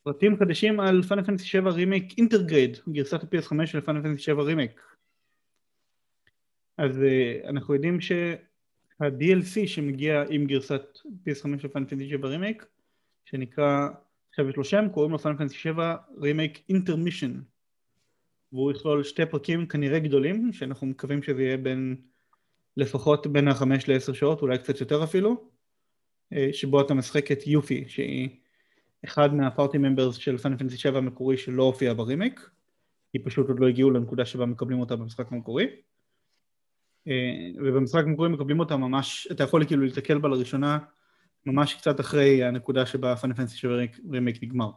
[SPEAKER 2] פרטים חדשים על Final Fantasy 7 Remake Intergrade גרסת ה-PS5 של Final Fantasy 7 רימייק אז אה, אנחנו יודעים שה-DLC שמגיע עם גרסת PS5 של Final Fantasy 7 רימייק שנקרא עכשיו יש לו שם קוראים לו Final Fantasy 7 Remake Intermission והוא יכלול שתי פרקים כנראה גדולים שאנחנו מקווים שזה יהיה בין לפחות בין החמש לעשר שעות, אולי קצת יותר אפילו, אה, שבו אתה משחק את יופי, שהיא אחד מהפארטי ממברס של פאנל פנטסי 7 המקורי שלא הופיע ברימיק, כי פשוט עוד לא הגיעו לנקודה שבה מקבלים אותה במשחק המקורי. אה, ובמשחק המקורי מקבלים אותה ממש, אתה יכול כאילו להתקל בה לראשונה ממש קצת אחרי הנקודה שבה פאנל פנטסי 7 רימיק נגמר.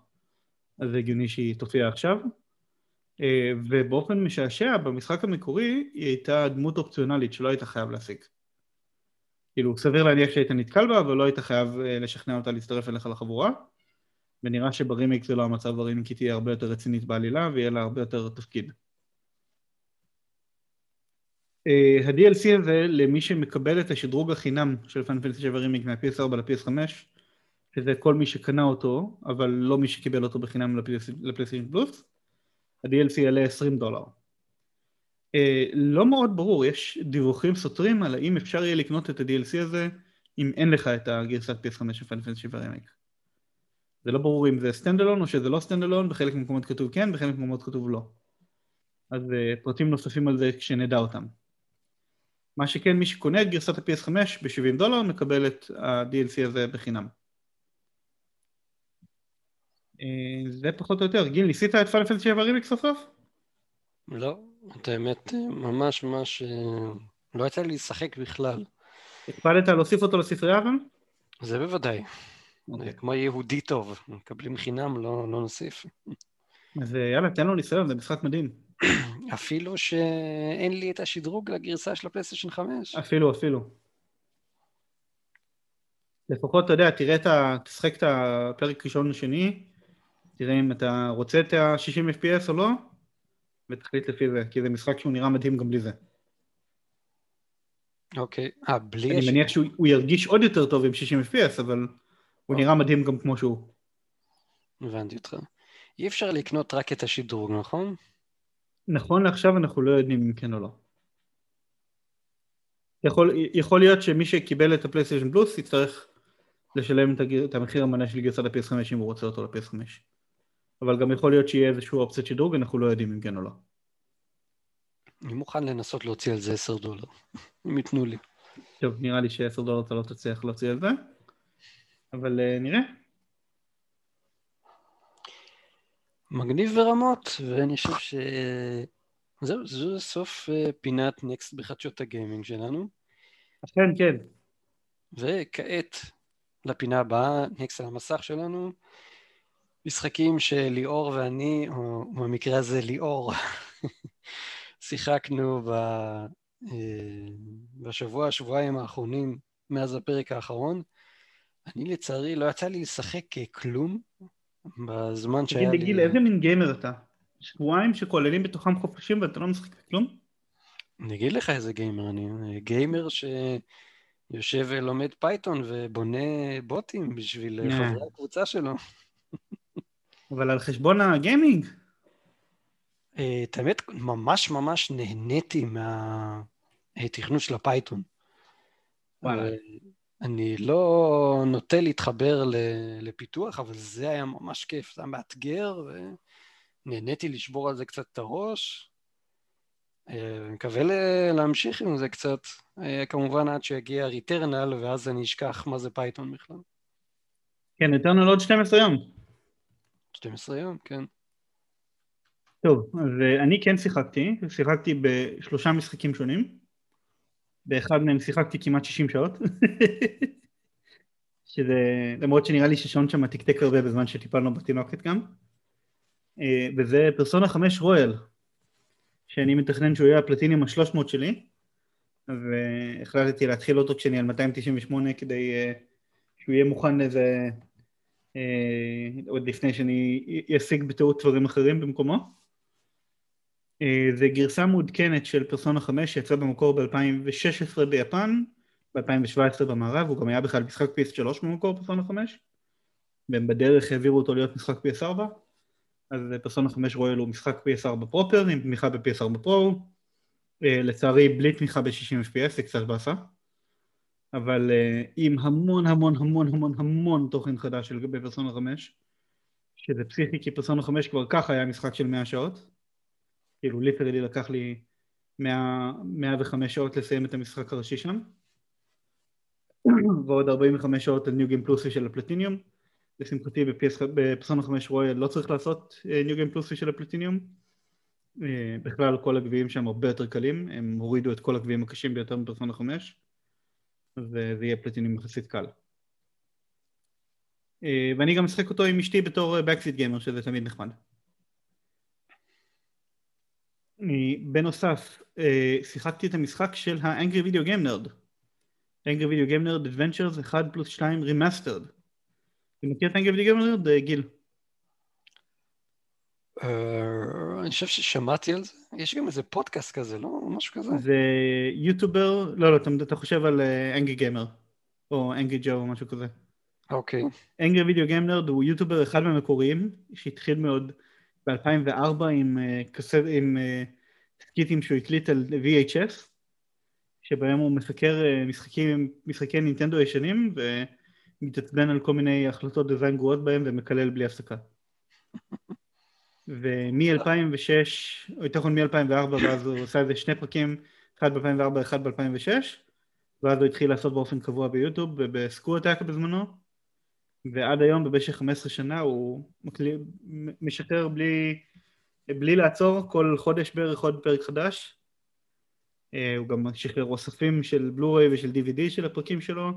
[SPEAKER 2] אז זה הגיוני שהיא תופיע עכשיו. אה, ובאופן משעשע במשחק המקורי היא הייתה דמות אופציונלית שלא היית חייב להשיג. כאילו סביר להניח שהיית נתקל בה אבל לא היית חייב אה, לשכנע אותה להצטרף אליך לחבורה ונראה שברימיק זה לא המצב ברימיק היא תהיה הרבה יותר רצינית בעלילה ויהיה לה הרבה יותר תפקיד. Uh, ה-DLC הזה למי שמקבל את השדרוג החינם של פאנפלסי 7 רימיק מה-PS4 ל-PS5 שזה כל מי שקנה אותו אבל לא מי שקיבל אותו בחינם לפלייסטיישן פלוס ה-DLC יעלה 20 דולר. אה, לא מאוד ברור, יש דיווחים סותרים על האם אפשר יהיה לקנות את ה-DLC הזה אם אין לך את הגרסת PS5 של Final Fantasy 7 רמיק. זה לא ברור אם זה standalone או שזה לא standalone, בחלק מהמקומות כתוב כן, בחלק מהמקומות כתוב לא. אז אה, פרטים נוספים על זה כשנדע אותם. מה שכן, מי שקונה את גרסת ה-PS5 ב-70 דולר מקבל את ה-DLC הזה בחינם. אה, זה פחות או יותר. גיל, ניסית את פאנל פנטסי 7 רימיקס סוף סוף?
[SPEAKER 1] לא, את האמת ממש ממש אה, לא יצא לי לשחק בכלל.
[SPEAKER 2] הקפדת להוסיף אותו לספרייה אבל?
[SPEAKER 1] זה בוודאי. Okay. אוקיי. כמו יהודי טוב, מקבלים חינם, לא, לא נוסיף.
[SPEAKER 2] אז אה, יאללה, תן לו ניסיון, זה משחק מדהים.
[SPEAKER 1] אפילו שאין לי את השדרוג לגרסה של הפלייסטיישן 5.
[SPEAKER 2] אפילו, אפילו. לפחות, אתה יודע, תראה את ה... תשחק את הפרק ראשון ושני, תראה אם אתה רוצה את ה-60 FPS או לא, ותחליט לפי זה, כי זה משחק שהוא נראה מדהים גם בלי זה.
[SPEAKER 1] אוקיי, אה, בלי...
[SPEAKER 2] אני מניח שהוא ירגיש עוד יותר טוב עם 60 FPS, אבל הוא נראה מדהים גם כמו שהוא.
[SPEAKER 1] הבנתי אותך. אי אפשר לקנות רק את השדרוג, נכון?
[SPEAKER 2] נכון לעכשיו אנחנו לא יודעים אם כן או לא. יכול, יכול להיות שמי שקיבל את הפלייסטיישן פלוס יצטרך לשלם את המחיר המלא של גרסת ה-PS5 אם הוא רוצה אותו ל-PS5. אבל גם יכול להיות שיהיה איזשהו אופציית שדרוג, אנחנו לא יודעים אם כן או לא.
[SPEAKER 1] אני מוכן לנסות להוציא על זה 10 דולר, אם ייתנו לי.
[SPEAKER 2] טוב, נראה לי ש-10 דולר אתה לא תצליח להוציא על זה, אבל uh, נראה.
[SPEAKER 1] מגניב ברמות, ואני חושב ש... זהו, זו סוף uh, פינת נקסט בחדשות הגיימינג שלנו.
[SPEAKER 2] אכן, כן.
[SPEAKER 1] וכעת לפינה הבאה, נקסט על המסך שלנו. משחקים שליאור ואני, או במקרה הזה ליאור, שיחקנו ב, אה, בשבוע, שבועיים האחרונים מאז הפרק האחרון. אני לצערי לא יצא לי לשחק כלום בזמן שהיה לי...
[SPEAKER 2] תגיד, גיל, איזה מין גיימר אתה? שבועיים שכוללים בתוכם חופשים ואתה לא משחק כלום?
[SPEAKER 1] אני אגיד לך איזה גיימר אני. גיימר שיושב ולומד Python ובונה בוטים בשביל yeah. חברי הקבוצה שלו.
[SPEAKER 2] אבל על חשבון הגיימינג?
[SPEAKER 1] אה, את האמת, ממש ממש נהניתי מהתכנות של ה-Python. וואלה. אני לא נוטה להתחבר לפיתוח, אבל זה היה ממש כיף, זה היה מאתגר, ונהניתי לשבור על זה קצת את הראש. אני מקווה להמשיך עם זה קצת, כמובן עד שיגיע Returnal, ואז אני אשכח מה זה Python בכלל.
[SPEAKER 2] כן, Returnal עוד 12 יום.
[SPEAKER 1] 12 יום, כן.
[SPEAKER 2] טוב, אז אני כן שיחקתי, שיחקתי בשלושה משחקים שונים. באחד מהם שיחקתי כמעט 60 שעות. שזה, למרות שנראה לי ששעון שם תקתק הרבה בזמן שטיפלנו בתינוקת גם. אה, וזה פרסונה 5 רויאל, שאני מתכנן שהוא יהיה הפלטיניום ה-300 שלי, והחלטתי להתחיל אותו כשאני על 298 כדי אה, שהוא יהיה מוכן אה, עוד לפני שאני אשיג בטעות דברים אחרים במקומו. זה גרסה מעודכנת של פרסונה 5 שיצאה במקור ב-2016 ביפן, ב-2017 במערב, הוא גם היה בכלל משחק PS3 במקור פרסונה 5, והם בדרך העבירו אותו להיות משחק PS4, אז פרסונה 5 רויאל הוא משחק PS4 פרופר עם תמיכה ב-PS4 פרו, לצערי בלי תמיכה ב-60 FPS, זה קצת באסה, אבל uh, עם המון המון המון המון המון תוכן חדש לגבי פרסונה 5, שזה פסיכי כי פרסונה 5 כבר ככה היה משחק של 100 שעות, כאילו ליטרלי לקח לי 100, 105 שעות לסיים את המשחק הראשי שם. ועוד 45 שעות על ניו גיים פלוסי של הפלטיניום. לשמחתי בפרסונה 5 רויאל לא צריך לעשות ניו גיים פלוסי של הפלטיניום. אה, בכלל כל הגביעים שם הרבה יותר קלים. הם הורידו את כל הגביעים הקשים ביותר מפרסונה 5 וזה יהיה פלטיניום יחסית קל אה, ואני גם משחק אותו עם אשתי בתור backseat gamer שזה תמיד נחמד בנוסף, אה, שיחקתי את המשחק של ה-Angry Video Game Nerd. Angry Video Game Nerd Adventures 1 פלוס 2 Remastered. אתה מכיר את Angry Video Game Nerd, גיל?
[SPEAKER 1] אני חושב ששמעתי על זה, יש גם איזה פודקאסט כזה, לא? משהו כזה?
[SPEAKER 2] זה יוטובר, לא, לא, אתה חושב על Angry Gamer, או Angry Joe או משהו כזה.
[SPEAKER 1] אוקיי.
[SPEAKER 2] Angry Video Game Nerd הוא יוטובר אחד מהמקוריים, שהתחיל מאוד ב-2004 עם, אה, עם אה, סקיטים שהוא הקליט על VHS, שבהם הוא מסקר אה, משחקים, משחקי נינטנדו ישנים ומתעצבן על כל מיני החלטות design גרועות בהם ומקלל בלי הפסקה. ומ-2006, או יותר נכון מ-2004, ואז הוא עושה איזה שני פרקים, אחד ב-2004, אחד ב-2006, ואז הוא התחיל לעשות באופן קבוע ביוטיוב ובסקורטק בזמנו, ועד היום במשך 15 שנה הוא מקלי... משחרר בלי, בלי לעצור כל חודש בערך עוד פרק חדש. אה, הוא גם שחרר אוספים של בלו-ריי ושל DVD של הפרקים שלו,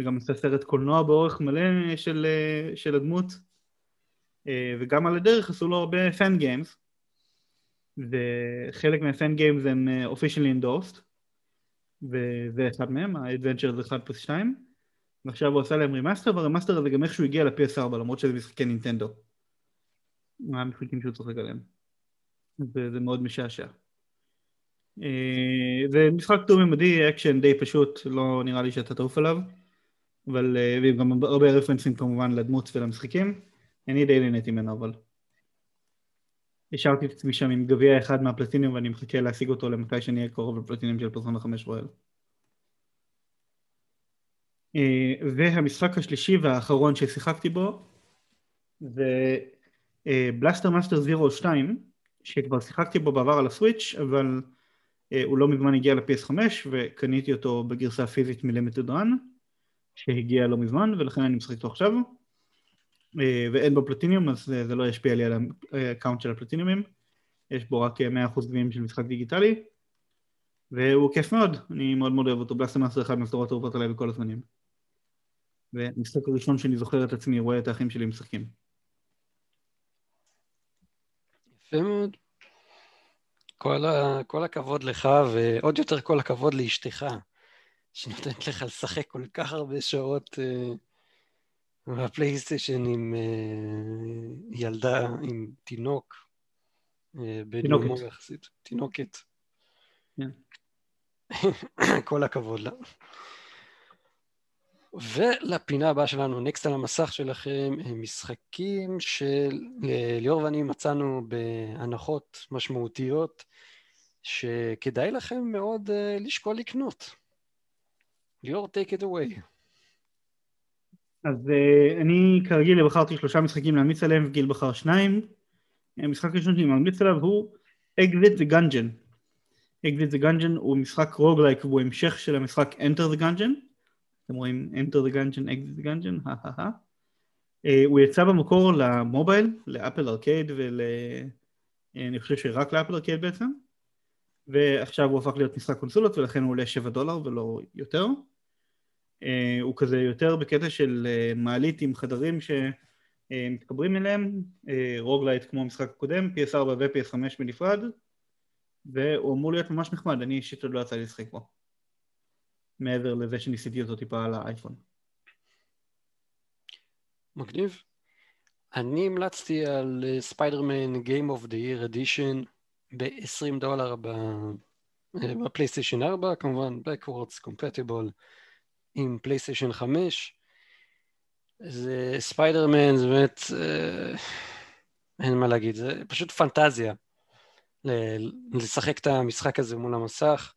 [SPEAKER 2] וגם עושה סרט קולנוע באורך מלא של, אה, של הדמות, וגם על הדרך עשו לו הרבה פן גיימס, וחלק מה-fan games הם officially endorsed, וזה אחד מהם, ה-Adventures 1 פלוס 2. ועכשיו הוא עשה להם remaster, וה-remaster הזה גם איכשהו הגיע ל-PS4 למרות שזה משחקי נינטנדו. מה המשחקים שהוא צוחק עליהם. וזה מאוד משעשע. אה, זה משחק דו ממדי, אקשן די פשוט, לא נראה לי שאתה תעוף עליו, אבל אה, גם הרבה רפרנסים כמובן לדמות ולמשחקים. אני די נהניתי ממנו אבל. השארתי את עצמי שם עם גביע אחד מה-platinum ואני מחכה להשיג אותו למתי שאני אהיה קרוב ל-platinum של פרסונה 5 Royal. אה, והמשחק השלישי והאחרון ששיחקתי בו זה Blaster Master Zero 2 שכבר שיחקתי בו בעבר על ה-Switch אבל אה, הוא לא מזמן הגיע ל-PS5 וקניתי אותו בגרסה פיזית מ-Limited Run שהגיע לא מזמן ולכן אני משחק אותו עכשיו ואין בו פלטיניום אז זה לא ישפיע לי על ה-account של הפלטיניומים יש בו רק 100% גביעים של משחק דיגיטלי והוא כיף מאוד, אני מאוד מאוד אוהב אותו, Blaster Master אחד מהסדרות האהובות עליי בכל הזמנים והמשחק הראשון שאני זוכר את עצמי רואה את האחים שלי משחקים.
[SPEAKER 1] יפה מאוד. כל, ה, כל הכבוד לך, ועוד יותר כל הכבוד לאשתך, שנותנת לך לשחק כל כך הרבה שעות uh, בפלייסטיישן עם uh, ילדה, עם תינוק, uh,
[SPEAKER 2] תינוקת.
[SPEAKER 1] יחסית, תינוקת.
[SPEAKER 2] כן.
[SPEAKER 1] כל הכבוד לה. ולפינה הבאה שלנו, נקסט על המסך שלכם, משחקים של ליאור ואני מצאנו בהנחות משמעותיות שכדאי לכם מאוד לשקול לקנות. ליאור, take it away.
[SPEAKER 2] אז אה, אני כרגיל בחרתי שלושה משחקים להמליץ עליהם וגיל בחר שניים. המשחק הראשון שאני ממליץ עליו הוא Exit the Gungeon. Exit the Gungeon הוא משחק roguelike והוא המשך של המשחק Enter the Gungeon אתם רואים Enter the Gungeon, Exit the Gungeon, אה, הוא יצא במקור ל-mobile, לאפל ארקייד ול... אה, אני חושב שרק לאפל ארקייד בעצם ועכשיו הוא הפך להיות משחק קונסולות ולכן הוא עולה 7 דולר ולא יותר אה, הוא כזה יותר בקטע של מעלית עם חדרים שמתחברים אליהם roguelite כמו המשחק הקודם, PS4 ו-PS5 בנפרד והוא אמור להיות ממש נחמד, אני אישית עוד לא יצא לי לשחק בו מעבר לזה שניסיתי אותו טיפה על האייפון.
[SPEAKER 1] מגניב. אני המלצתי על Spider-Man Game of the Year Edition ב-20 דולר אה, בפלייסטיישן 4, כמובן Backwards Compatible עם פלייסטיישן 5. זה ספיידרמן, זה באמת, אה, אין מה להגיד, זה פשוט פנטזיה לשחק את המשחק הזה מול המסך.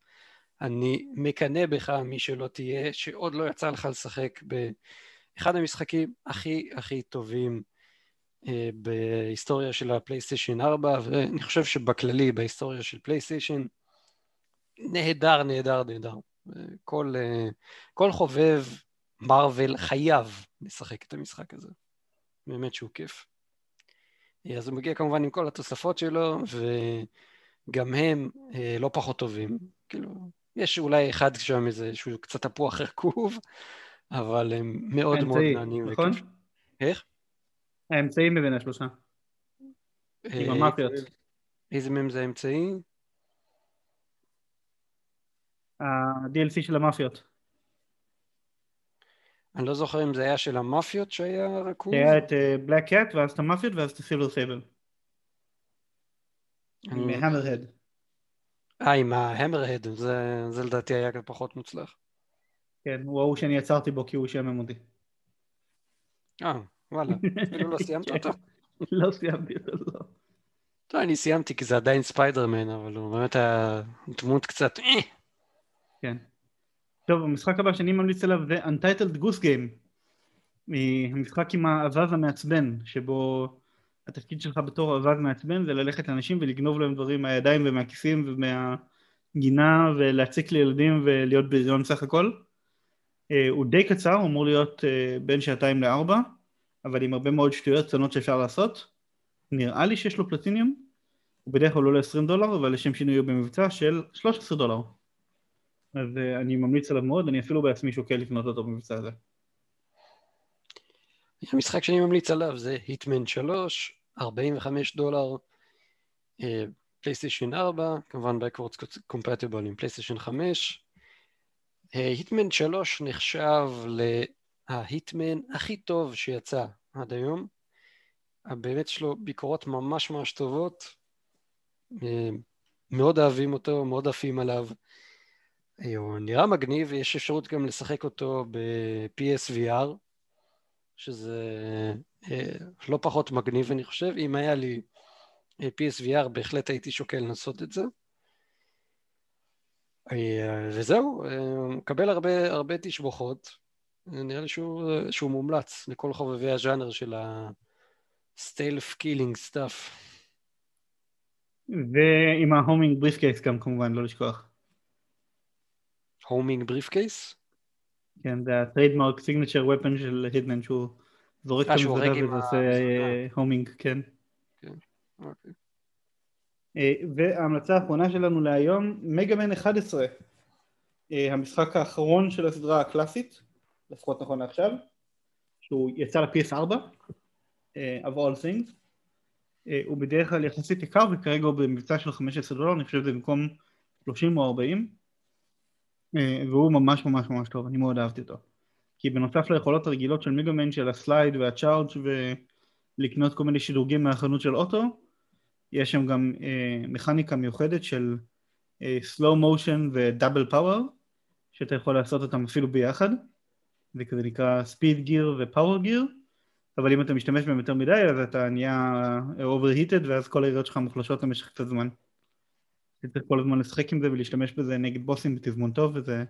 [SPEAKER 1] אני מקנא בך, מי שלא תהיה, שעוד לא יצא לך לשחק באחד המשחקים הכי הכי טובים אה, בהיסטוריה של הפלייסטיישן 4, ואני חושב שבכללי, בהיסטוריה של פלייסטיישן, נהדר, נהדר, נהדר. כל, אה, כל חובב מרוויל חייב לשחק את המשחק הזה. באמת שהוא כיף. אה, אז הוא מגיע כמובן עם כל התוספות שלו, וגם הם אה, לא פחות טובים. כאילו, יש אולי אחד שם איזה שהוא קצת תפוח רקוב, אבל הם מאוד מאוד מעניינים. נכון? וכיף. איך?
[SPEAKER 2] האמצעים מבין השלושה. עם המאפיות.
[SPEAKER 1] איזה מהם זה האמצעי?
[SPEAKER 2] ה-DLC של המאפיות.
[SPEAKER 1] אני לא זוכר אם זה היה של המאפיות שהיה רקוב.
[SPEAKER 2] זה היה את בלק uh, קאט ואז את המאפיות ואז את הסילבר סייבל. עם המרהד.
[SPEAKER 1] אה, עם ההמרהד, זה, זה לדעתי היה פחות מוצלח.
[SPEAKER 2] כן, הוא ההוא שאני יצרתי בו כי הוא שם עמודי.
[SPEAKER 1] אה, וואלה, אפילו לא סיימת אותו?
[SPEAKER 2] לא סיימתי אותו, לא.
[SPEAKER 1] טוב, אני סיימתי כי זה עדיין ספיידרמן, אבל הוא באמת היה דמות קצת... אה.
[SPEAKER 2] כן. טוב, המשחק הבא שאני ממליץ עליו זה Untitled Goose Game. המשחק עם האווז המעצבן, שבו התפקיד שלך בתור אווז מעצבן זה ללכת לאנשים ולגנוב להם דברים מהידיים ומהכיסים ומהגינה ולהציק לילדים ולהיות בריון סך הכל. אה, הוא די קצר, הוא אמור להיות אה, בין שעתיים לארבע, אבל עם הרבה מאוד שטויות קטנות שאפשר לעשות. נראה לי שיש לו פלטיניום, הוא בדרך כלל עולה 20 דולר, אבל לשם שינוי הוא במבצע של 13 דולר. אז uh, אני ממליץ עליו מאוד, אני אפילו בעצמי שוקל לקנות אותו במבצע הזה.
[SPEAKER 1] המשחק שאני ממליץ עליו זה היטמן 3, 45 דולר, פלייסטיישן 4, כמובן backwards compatible עם פלייסטיישן 5. היטמן 3 נחשב להיטמן הכי טוב שיצא עד היום. באמת יש לו ביקורות ממש ממש טובות. אה, מאוד אוהבים אותו, מאוד עפים עליו. הוא נראה מגניב ויש אפשרות גם לשחק אותו ב-PSVR, שזה אה, לא פחות מגניב אני חושב. אם היה לי אה, PSVR בהחלט הייתי שוקל לנסות את זה. אה, וזהו, הוא מקבל הרבה, הרבה תשבוחות. נראה לי שהוא, שהוא מומלץ לכל חובבי הז'אנר של ה-Stealth Killing Stuff.
[SPEAKER 2] ועם ה homing briefcase גם כמובן, לא לשכוח.
[SPEAKER 1] homing briefcase?
[SPEAKER 2] כן, זה ה trademark signature weapon של Hitman שהוא זורק את המזוודה ועושה homing, כן. כן אוקיי. אה, וההמלצה האחרונה שלנו להיום, מגאמן 11, אה, המשחק האחרון של הסדרה הקלאסית, לפחות נכון לעכשיו, שהוא יצא ל-PS4, אה, of all things, הוא בדרך כלל יחסית יקר וכרגע הוא במבצע של 15 דולר, אני חושב שזה במקום 30 או 40, אה, והוא ממש ממש ממש טוב, אני מאוד אהבתי אותו. כי בנוסף ליכולות הרגילות של מיגאמן של הסלייד והצ'ארג' ולקנות כל מיני שדרוגים מהחנות של אוטו, יש שם גם אה, מכניקה מיוחדת של אה, slow motion ודאבל פאוור, שאתה יכול לעשות אותם אפילו ביחד, זה כזה נקרא speed gear ו-power gear, אבל אם אתה משתמש בהם יותר מדי אז אתה נהיה overheated ואז כל היריעות שלך מוחלשות למשך קצת זמן. צריך כל הזמן לשחק עם זה ולהשתמש בזה נגד בוסים בתזמון טוב וזה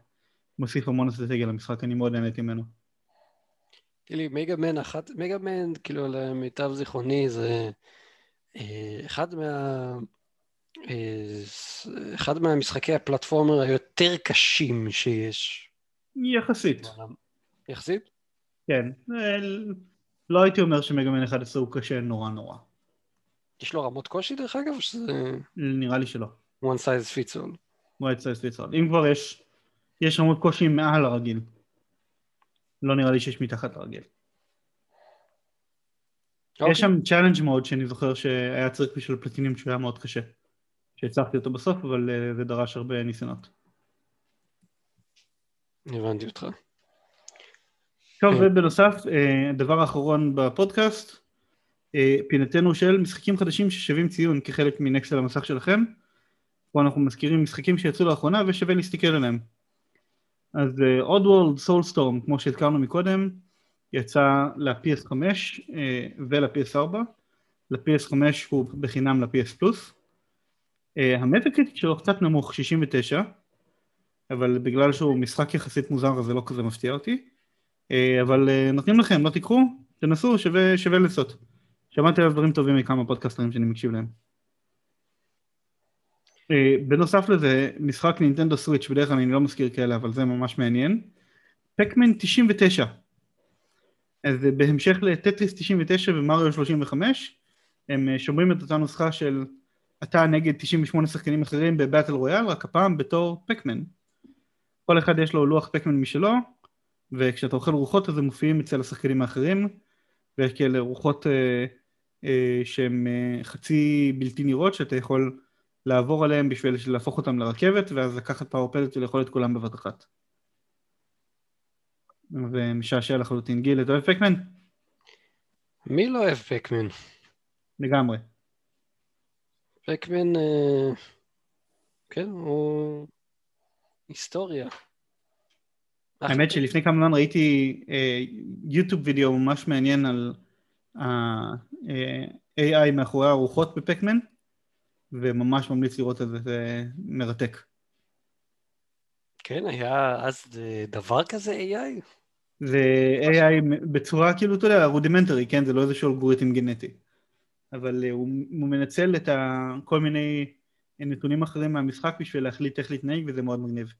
[SPEAKER 2] מוסיף המון אסטרטגיה למשחק, אני מאוד נהניתי ממנו.
[SPEAKER 1] כאילו מגה-מן אחת, מגה-מן כאילו למיטב זיכרוני זה אה, אחד מה... אה, אחד מהמשחקי הפלטפורמר היותר קשים שיש.
[SPEAKER 2] יחסית.
[SPEAKER 1] יחסית?
[SPEAKER 2] כן. אה, לא הייתי אומר שמגמן 11 הוא קשה נורא נורא.
[SPEAKER 1] יש לו רמות קושי דרך אגב? שזה...
[SPEAKER 2] נראה לי שלא.
[SPEAKER 1] One size fits all.
[SPEAKER 2] one size fits all. אם כבר יש, יש רמות קושי מעל הרגיל. לא נראה לי שיש מתחת לרגיל. Okay. יש אוקיי. שם challenge mode שאני זוכר שהיה צריך בשביל פלטינום שהוא היה מאוד קשה. שהצלחתי אותו בסוף, אבל אה, זה דרש הרבה ניסיונות.
[SPEAKER 1] הבנתי אותך.
[SPEAKER 2] טוב. ובנוסף, אה, הדבר האחרון בפודקאסט, אה, פינתנו של משחקים חדשים ששווים ציון כחלק מנקסט על המסך שלכם. פה אנחנו מזכירים משחקים שיצאו לאחרונה ושווה להסתכל עליהם. אז Oddworld Soulstorm, כמו שהזכרנו מקודם, יצא ל-PS5 ול-PS4. ל-PS5 הוא בחינם ל-PS פלוס. ה Metacritic שלו קצת נמוך, 69, אבל בגלל שהוא משחק יחסית מוזר אז זה לא כזה מפתיע אותי. אה, אבל אה, נותנים לכם, אז תיקחו, תנסו, שווה, שווה לצוד. שמעתי עליו דברים טובים מכמה פודקאסטרים שאני מקשיב להם. אה, בנוסף לזה, משחק נינטנדו סוויץ', בדרך כלל אני לא מזכיר כאלה, אבל זה ממש מעניין. פקמן 99. אז בהמשך לטטריס 99 ומריו 35, הם שומרים את אותה נוסחה של אתה נגד 98 שחקנים אחרים בבטל רויאל, רק הפעם בתור פקמן. כל אחד יש לו לוח פקמן משלו, וכשאתה אוכל רוחות אז הם מופיעים אצל השחקנים האחרים, ויש כאלה רוחות אה, אה, שהן אה, חצי בלתי נראות, שאתה יכול לעבור עליהן בשביל להפוך אותן לרכבת, ואז לקחת פאורפלט ולאכול את כולם בבת אחת. ומשעשע לחלוטין. גיל, אתה אוהב פקמן?
[SPEAKER 1] מי לא אוהב פקמן?
[SPEAKER 2] לגמרי.
[SPEAKER 1] פקמן, אה, כן, הוא היסטוריה.
[SPEAKER 2] האמת שלפני כמה זמן ראיתי YouTube video ממש מעניין על ה-AI מאחורי הרוחות ב Pac-Man, וממש ממליץ לראות את זה, זה מרתק.
[SPEAKER 1] כן, היה אז דבר כזה AI?
[SPEAKER 2] זה AI בצורה כאילו, אתה יודע, rudimentary, כן? זה לא איזשהו אלגוריתם גנטי. אבל הוא, הוא מנצל את ה, כל מיני נתונים אחרים מהמשחק בשביל להחליט איך להתנהג, וזה מאוד מגניב.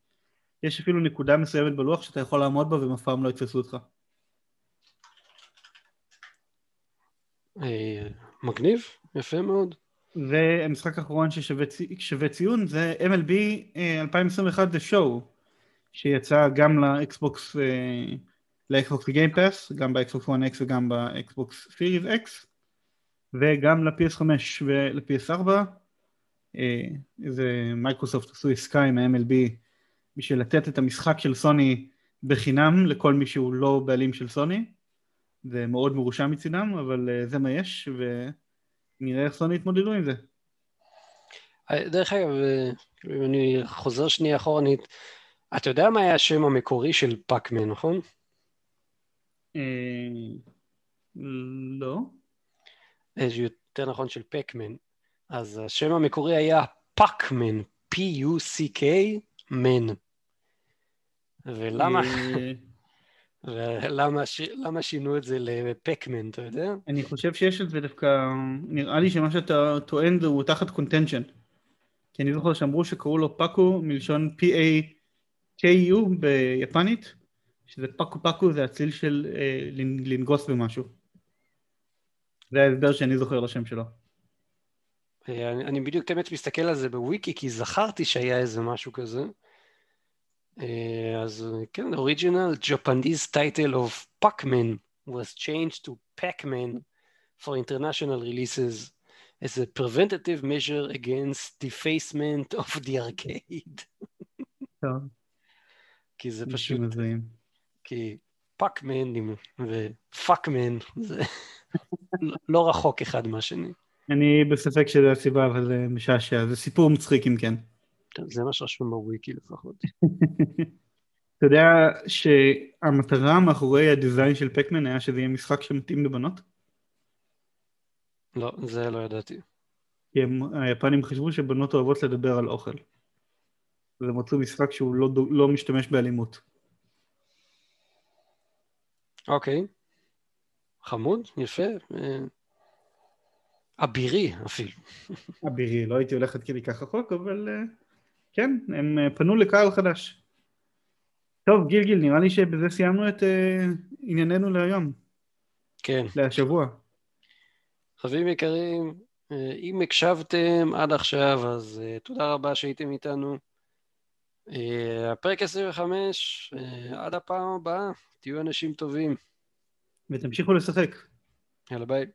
[SPEAKER 2] יש אפילו נקודה מסוימת בלוח שאתה יכול לעמוד בה והם אף פעם לא יתפסו אותך.
[SPEAKER 1] אה, מגניב, יפה מאוד.
[SPEAKER 2] והמשחק האחרון ששווה ציון זה MLB 2021 The Show שיצא גם לאקסבוקס אה, לאקסבוקס גיימפאס, גם באקסבוקס 1X וגם באקסבוקס סיריס X וגם ל-PS5 ול-PS4 זה מייקרוסופט עשו עסקה עם ה-MLB בשביל לתת את המשחק של סוני בחינם לכל מי שהוא לא בעלים של סוני. זה מאוד מרושע מצידם, אבל אה, זה מה יש, ונראה איך סוני יתמודדו עם זה.
[SPEAKER 1] אה, דרך אגב, אה, אם אני חוזר שנייה אחורנית, אתה יודע מה היה השם המקורי של Puck Man, נכון?
[SPEAKER 2] לא.
[SPEAKER 1] יותר נכון של Pac-Man. אז השם המקורי היה Puck Man, P-U-C-K Man. ולמה... ולמה למה שינו את זה ל Pac-Man, אתה יודע?
[SPEAKER 2] אני חושב שיש את זה דווקא, נראה לי שמה שאתה טוען זה הוא תחת contention. כי אני זוכר שאמרו שקראו לו Paku מלשון P-A-K-U ביפנית, שזה פאקו פאקו זה הצליל של אה, לנגוס במשהו. זה ההסבר שאני זוכר לשם שלו.
[SPEAKER 1] אה, אני, אני בדיוק תמיד מסתכל על זה בוויקי, כי זכרתי שהיה איזה משהו כזה. אה, אז כן, original Japanese title of Pac-Man was changed to Pac-Man for international releases as a preventative measure against defacement of the arcade. כי זה פשוט... כי פאקמן ופאקמן זה לא רחוק אחד מהשני.
[SPEAKER 2] אני בספק שזה הסיבה, אבל זה משעשע. זה סיפור מצחיק אם כן.
[SPEAKER 1] זה מה שרשום בוויקי לפחות.
[SPEAKER 2] אתה יודע שהמטרה מאחורי הדיזיין של פקמן היה שזה יהיה משחק שמתאים לבנות?
[SPEAKER 1] לא, זה לא ידעתי.
[SPEAKER 2] כי הם, היפנים חשבו שבנות אוהבות לדבר על אוכל. אז הם מצאו משחק שהוא לא, לא משתמש באלימות.
[SPEAKER 1] אוקיי. חמוד, יפה. אה, אבירי אפילו.
[SPEAKER 2] אבירי, לא הייתי הולך עד כדי כך רחוק, אבל אה, כן, הם אה, פנו לקהל חדש. טוב, גיל גיל, נראה לי שבזה סיימנו את uh, ענייננו להיום.
[SPEAKER 1] כן.
[SPEAKER 2] להשבוע.
[SPEAKER 1] חברים יקרים, אם הקשבתם עד עכשיו, אז uh, תודה רבה שהייתם איתנו. Uh, הפרק 25, uh, עד הפעם הבאה, תהיו אנשים טובים.
[SPEAKER 2] ותמשיכו לשחק.
[SPEAKER 1] יאללה ביי.